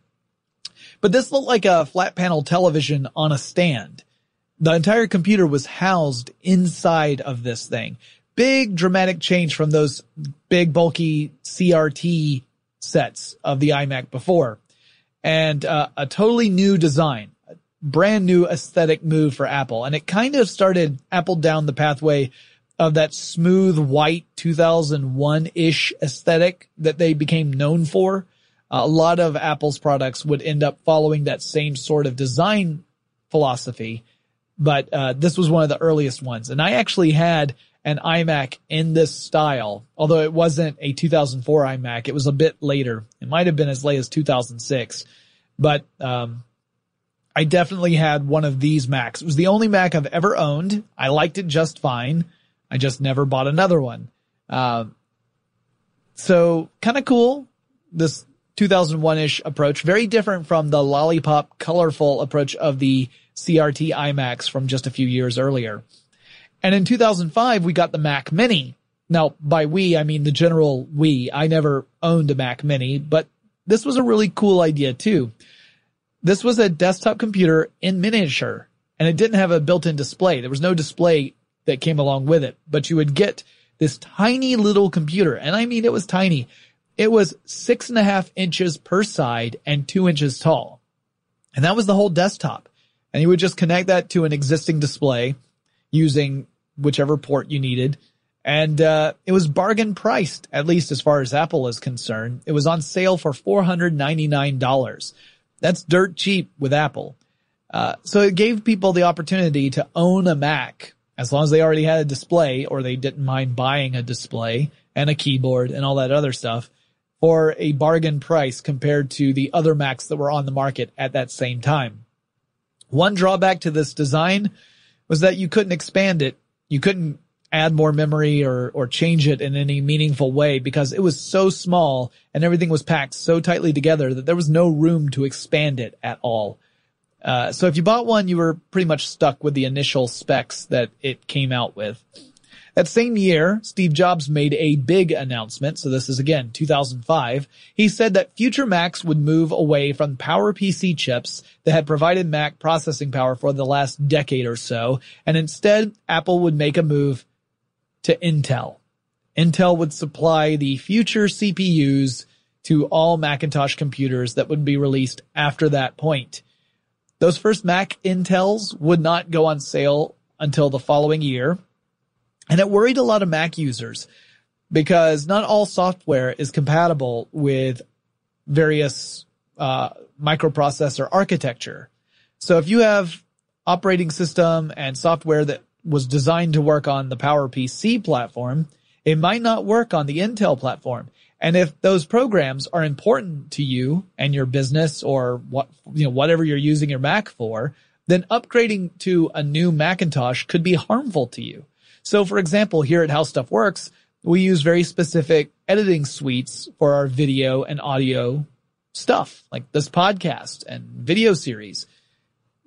But this looked like a flat panel television on a stand. The entire computer was housed inside of this thing. Big dramatic change from those big bulky CRT sets of the iMac before. And uh, a totally new design, brand new aesthetic move for Apple. And it kind of started Apple down the pathway of that smooth white 2001-ish aesthetic that they became known for. Uh, a lot of Apple's products would end up following that same sort of design philosophy, but uh, this was one of the earliest ones. And I actually had an iMac in this style, although it wasn't a 2004 iMac. It was a bit later. It might have been as late as 2006, but um, I definitely had one of these Macs. It was the only Mac I've ever owned. I liked it just fine. I just never bought another one. Uh, so kind of cool. This 2001-ish approach, very different from the lollipop colorful approach of the CRT iMacs from just a few years earlier. And in 2005, we got the Mac Mini. Now, by we, I mean the general we. I never owned a Mac Mini, but this was a really cool idea too. This was a desktop computer in miniature and it didn't have a built-in display. There was no display that came along with it, but you would get this tiny little computer. And I mean, it was tiny. It was six and a half inches per side and two inches tall. And that was the whole desktop. And you would just connect that to an existing display using whichever port you needed. And, uh, it was bargain priced, at least as far as Apple is concerned. It was on sale for $499. That's dirt cheap with Apple. Uh, so it gave people the opportunity to own a Mac as long as they already had a display or they didn't mind buying a display and a keyboard and all that other stuff for a bargain price compared to the other Macs that were on the market at that same time. One drawback to this design was that you couldn't expand it. You couldn't add more memory or, or change it in any meaningful way because it was so small and everything was packed so tightly together that there was no room to expand it at all. Uh, so if you bought one, you were pretty much stuck with the initial specs that it came out with. That same year, Steve Jobs made a big announcement. So this is again 2005. He said that future Macs would move away from PowerPC chips that had provided Mac processing power for the last decade or so. And instead, Apple would make a move to Intel. Intel would supply the future CPUs to all Macintosh computers that would be released after that point. Those first Mac Intels would not go on sale until the following year. And it worried a lot of Mac users because not all software is compatible with various uh, microprocessor architecture. So if you have operating system and software that was designed to work on the PowerPC platform, it might not work on the Intel platform. And if those programs are important to you and your business or what, you know, whatever you're using your Mac for, then upgrading to a new Macintosh could be harmful to you. So for example, here at How Stuff Works, we use very specific editing suites for our video and audio stuff, like this podcast and video series.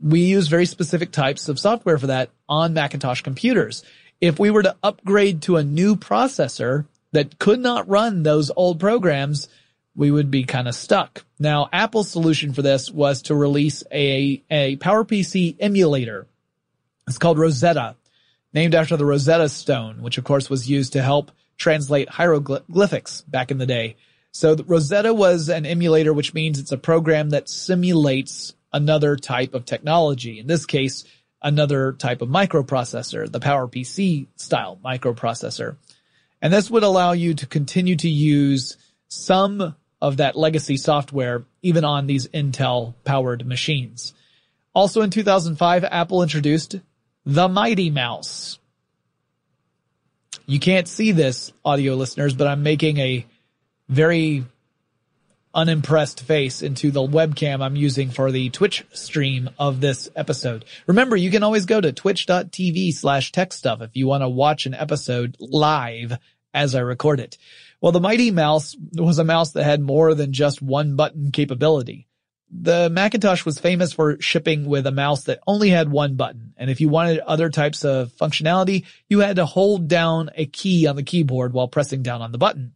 We use very specific types of software for that on Macintosh computers. If we were to upgrade to a new processor that could not run those old programs, we would be kind of stuck. Now, Apple's solution for this was to release a, a PowerPC emulator. It's called Rosetta named after the Rosetta Stone, which of course was used to help translate hieroglyphics back in the day. So Rosetta was an emulator, which means it's a program that simulates another type of technology. In this case, another type of microprocessor, the PowerPC style microprocessor. And this would allow you to continue to use some of that legacy software even on these Intel powered machines. Also in 2005, Apple introduced the Mighty Mouse. You can't see this, audio listeners, but I'm making a very unimpressed face into the webcam I'm using for the Twitch stream of this episode. Remember, you can always go to twitch.tv slash tech stuff if you want to watch an episode live as I record it. Well, the Mighty Mouse was a mouse that had more than just one button capability the Macintosh was famous for shipping with a mouse that only had one button. And if you wanted other types of functionality, you had to hold down a key on the keyboard while pressing down on the button.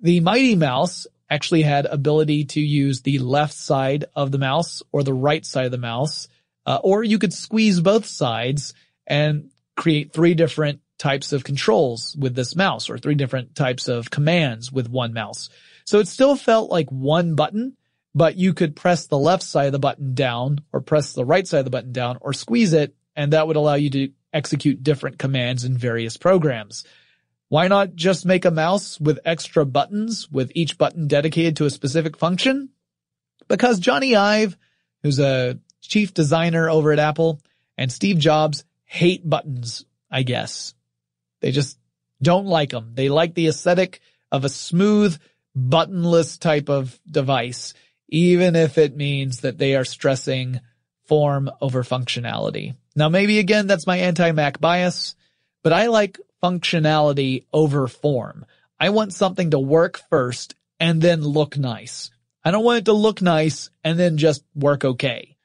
The Mighty Mouse actually had ability to use the left side of the mouse or the right side of the mouse, uh, or you could squeeze both sides and create three different types of controls with this mouse or three different types of commands with one mouse. So it still felt like one button, but you could press the left side of the button down or press the right side of the button down or squeeze it and that would allow you to execute different commands in various programs. Why not just make a mouse with extra buttons with each button dedicated to a specific function? Because Jony Ive, who's a chief designer over at Apple, and Steve Jobs hate buttons, I guess. They just don't like them. They like the aesthetic of a smooth, buttonless type of device even if it means that they are stressing form over functionality. Now maybe again, that's my anti-Mac bias, but I like functionality over form. I want something to work first and then look nice. I don't want it to look nice and then just work okay.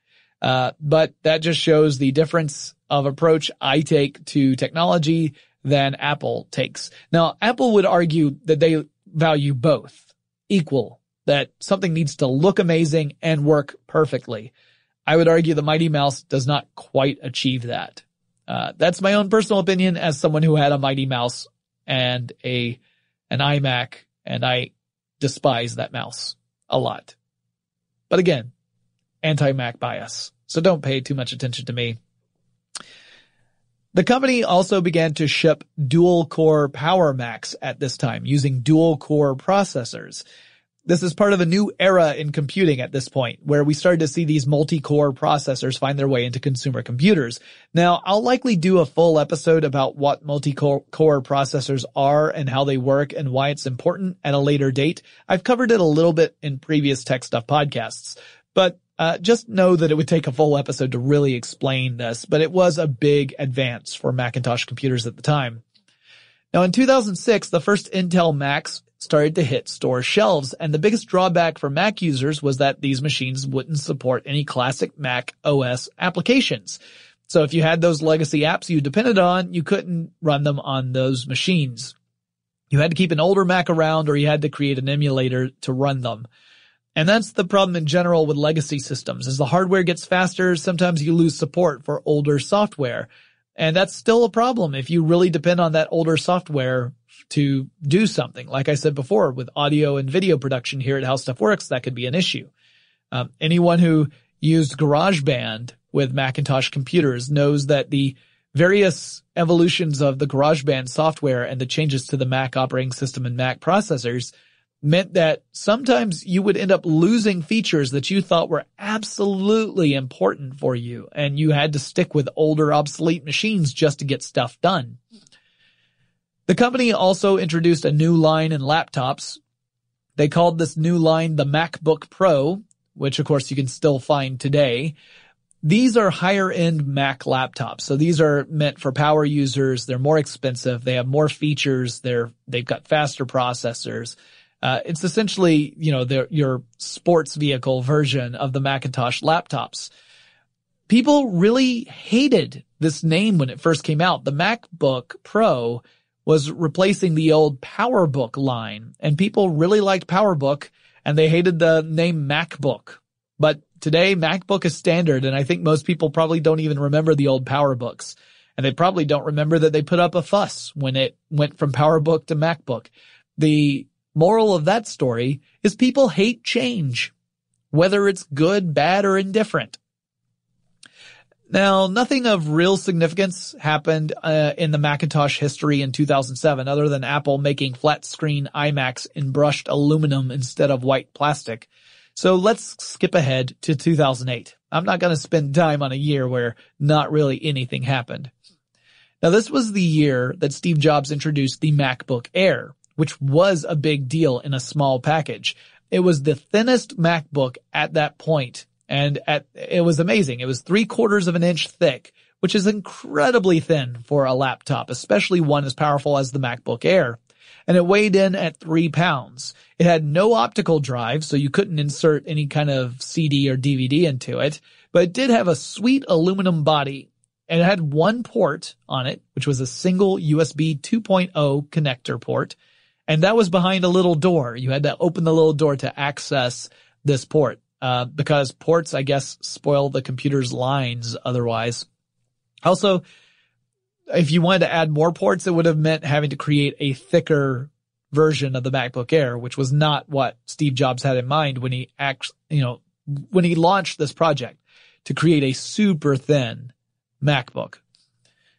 Uh, but that just shows the difference of approach I take to technology than Apple takes. Now, Apple would argue that they value both equal that something needs to look amazing and work perfectly. I would argue the Mighty Mouse does not quite achieve that. Uh, that's my own personal opinion as someone who had a Mighty Mouse and a, an iMac and I despise that mouse a lot. But again, anti-Mac bias. So don't pay too much attention to me. The company also began to ship dual core Power Macs at this time using dual core processors. This is part of a new era in computing at this point, where we started to see these multi-core processors find their way into consumer computers. Now, I'll likely do a full episode about what multi-core processors are and how they work and why it's important at a later date. I've covered it a little bit in previous tech stuff podcasts, but uh, just know that it would take a full episode to really explain this, but it was a big advance for Macintosh computers at the time. Now in 2006, the first Intel Macs started to hit store shelves. And the biggest drawback for Mac users was that these machines wouldn't support any classic Mac OS applications. So if you had those legacy apps you depended on, you couldn't run them on those machines. You had to keep an older Mac around or you had to create an emulator to run them. And that's the problem in general with legacy systems. As the hardware gets faster, sometimes you lose support for older software. And that's still a problem if you really depend on that older software to do something. Like I said before, with audio and video production here at How Stuff Works, that could be an issue. Um, anyone who used GarageBand with Macintosh computers knows that the various evolutions of the GarageBand software and the changes to the Mac operating system and Mac processors meant that sometimes you would end up losing features that you thought were absolutely important for you and you had to stick with older obsolete machines just to get stuff done. The company also introduced a new line in laptops. They called this new line the MacBook Pro, which of course you can still find today. These are higher end Mac laptops. So these are meant for power users. They're more expensive. They have more features. They're, they've got faster processors. Uh, it's essentially, you know, your sports vehicle version of the Macintosh laptops. People really hated this name when it first came out. The MacBook Pro was replacing the old PowerBook line and people really liked PowerBook and they hated the name MacBook. But today MacBook is standard and I think most people probably don't even remember the old PowerBooks. And they probably don't remember that they put up a fuss when it went from PowerBook to MacBook. The moral of that story is people hate change, whether it's good, bad, or indifferent. Now, nothing of real significance happened uh, in the Macintosh history in 2007 other than Apple making flat screen iMacs in brushed aluminum instead of white plastic. So let's skip ahead to 2008. I'm not going to spend time on a year where not really anything happened. Now this was the year that Steve Jobs introduced the MacBook Air, which was a big deal in a small package. It was the thinnest MacBook at that point and at, it was amazing. It was three quarters of an inch thick, which is incredibly thin for a laptop, especially one as powerful as the MacBook Air. And it weighed in at three pounds. It had no optical drive, so you couldn't insert any kind of CD or DVD into it, but it did have a sweet aluminum body and it had one port on it, which was a single USB 2.0 connector port. And that was behind a little door. You had to open the little door to access this port. Uh, because ports, I guess, spoil the computer's lines otherwise. Also, if you wanted to add more ports, it would have meant having to create a thicker version of the MacBook Air, which was not what Steve Jobs had in mind when he actually, you know, when he launched this project to create a super thin MacBook.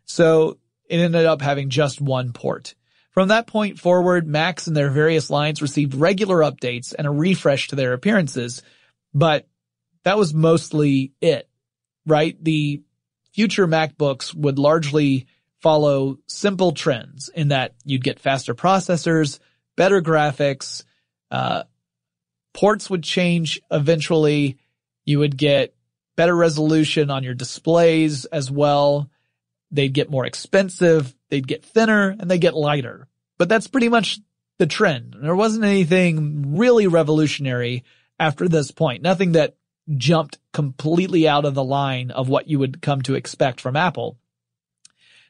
So it ended up having just one port. From that point forward, Macs and their various lines received regular updates and a refresh to their appearances, but that was mostly it, right? The future MacBooks would largely follow simple trends in that you'd get faster processors, better graphics, uh, ports would change eventually. You would get better resolution on your displays as well. They'd get more expensive, they'd get thinner, and they get lighter. But that's pretty much the trend. There wasn't anything really revolutionary after this point. Nothing that jumped completely out of the line of what you would come to expect from Apple.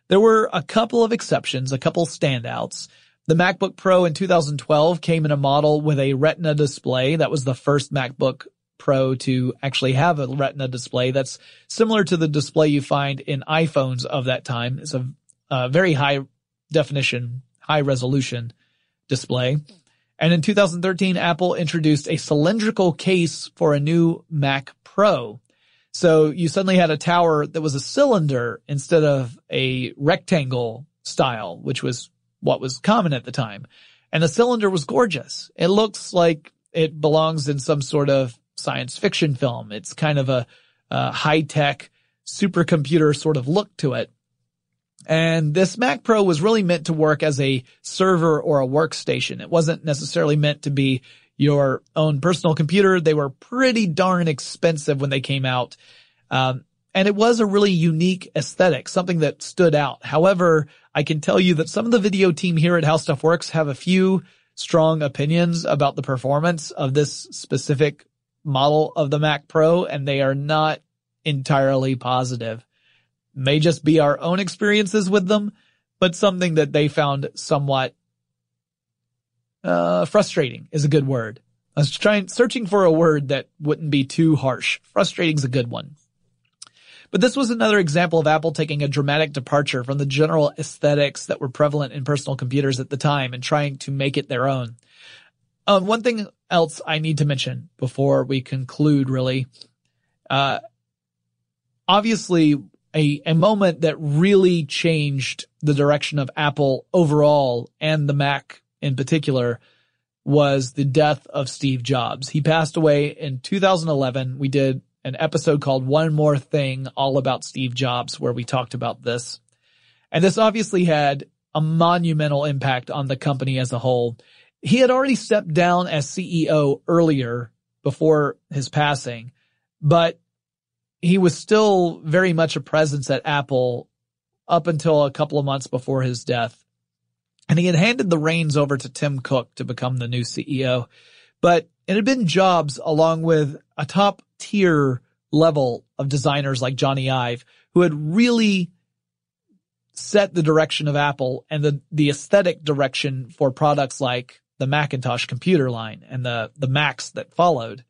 There were a couple of exceptions, a couple standouts. The MacBook Pro in 2012 came in a model with a retina display. That was the first MacBook Pro to actually have a retina display that's similar to the display you find in iPhones of that time. It's a, a very high definition, high resolution display. And in 2013, Apple introduced a cylindrical case for a new Mac Pro. So you suddenly had a tower that was a cylinder instead of a rectangle style, which was what was common at the time. And the cylinder was gorgeous. It looks like it belongs in some sort of science fiction film. It's kind of a, a high tech supercomputer sort of look to it. And this Mac Pro was really meant to work as a server or a workstation. It wasn't necessarily meant to be your own personal computer. They were pretty darn expensive when they came out. Um, and it was a really unique aesthetic, something that stood out. However, I can tell you that some of the video team here at How Stuff Works have a few strong opinions about the performance of this specific model of the Mac Pro, and they are not entirely positive. May just be our own experiences with them, but something that they found somewhat uh, frustrating is a good word. I was trying, searching for a word that wouldn't be too harsh. Frustrating is a good one. But this was another example of Apple taking a dramatic departure from the general aesthetics that were prevalent in personal computers at the time and trying to make it their own. Um, one thing else I need to mention before we conclude really, uh, obviously a, a moment that really changed the direction of Apple overall and the Mac in particular was the death of Steve Jobs. He passed away in 2011. We did an episode called One More Thing all about Steve Jobs where we talked about this. And this obviously had a monumental impact on the company as a whole. He had already stepped down as CEO earlier before his passing, but he was still very much a presence at Apple up until a couple of months before his death. And he had handed the reins over to Tim Cook to become the new CEO. But it had been Jobs along with a top tier level of designers like Jony Ive who had really set the direction of Apple and the, the aesthetic direction for products like the Macintosh computer line and the, the Macs that followed.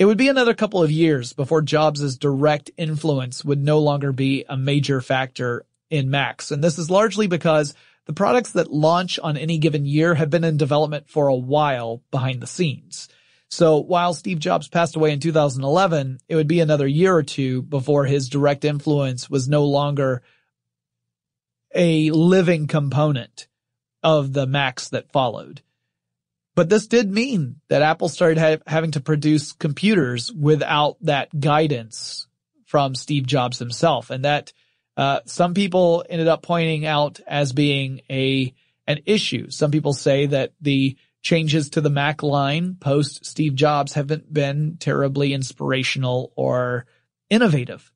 It would be another couple of years before Jobs' direct influence would no longer be a major factor in Macs. And this is largely because the products that launch on any given year have been in development for a while behind the scenes. So while Steve Jobs passed away in 2011, it would be another year or two before his direct influence was no longer a living component of the Macs that followed. But this did mean that Apple started ha- having to produce computers without that guidance from Steve Jobs himself. And that, uh, some people ended up pointing out as being a, an issue. Some people say that the changes to the Mac line post Steve Jobs haven't been terribly inspirational or innovative.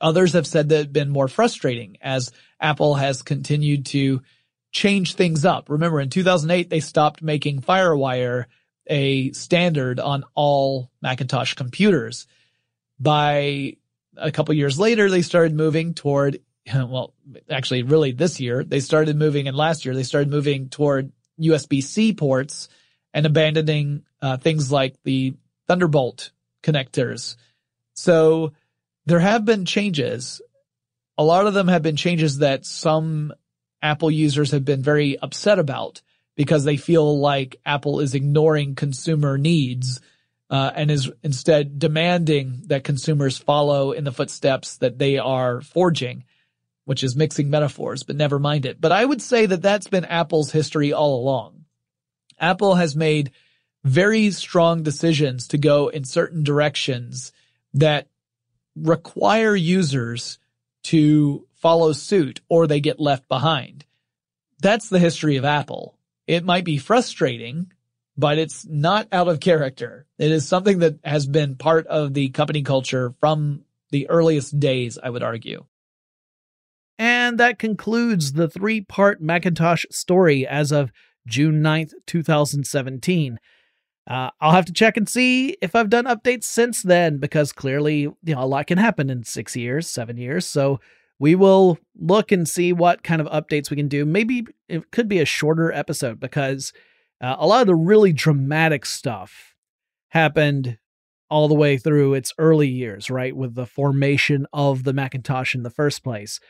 Others have said that it's been more frustrating as Apple has continued to change things up. Remember in 2008, they stopped making FireWire a standard on all Macintosh computers. By a couple years later, they started moving toward, (laughs) well, actually really this year, they started moving and last year they started moving toward USB-C ports and abandoning uh, things like the Thunderbolt connectors. So there have been changes. A lot of them have been changes that some Apple users have been very upset about because they feel like Apple is ignoring consumer needs uh, and is instead demanding that consumers follow in the footsteps that they are forging, which is mixing metaphors, but never mind it. But I would say that that's been Apple's history all along. Apple has made very strong decisions to go in certain directions that require users to follow suit or they get left behind. That's the history of Apple. It might be frustrating, but it's not out of character. It is something that has been part of the company culture from the earliest days, I would argue. And that concludes the three part Macintosh story as of June 9th, 2017. Uh, I'll have to check and see if I've done updates since then because clearly, you know, a lot can happen in six years, seven years. So we will look and see what kind of updates we can do. Maybe it could be a shorter episode because uh, a lot of the really dramatic stuff happened all the way through its early years, right? With the formation of the Macintosh in the first place.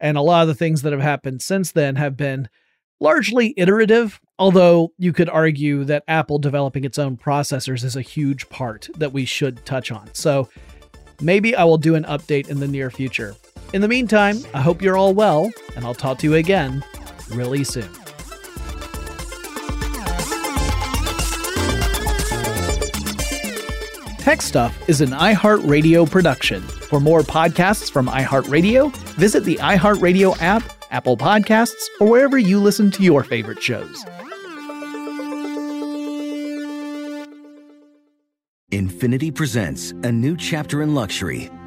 And a lot of the things that have happened since then have been largely iterative, although you could argue that Apple developing its own processors is a huge part that we should touch on. So maybe I will do an update in the near future. In the meantime, I hope you're all well, and I'll talk to you again really soon. Tech Stuff is an iHeartRadio production. For more podcasts from iHeartRadio, visit the iHeartRadio app, Apple Podcasts, or wherever you listen to your favorite shows. Infiniti presents a new chapter in luxury,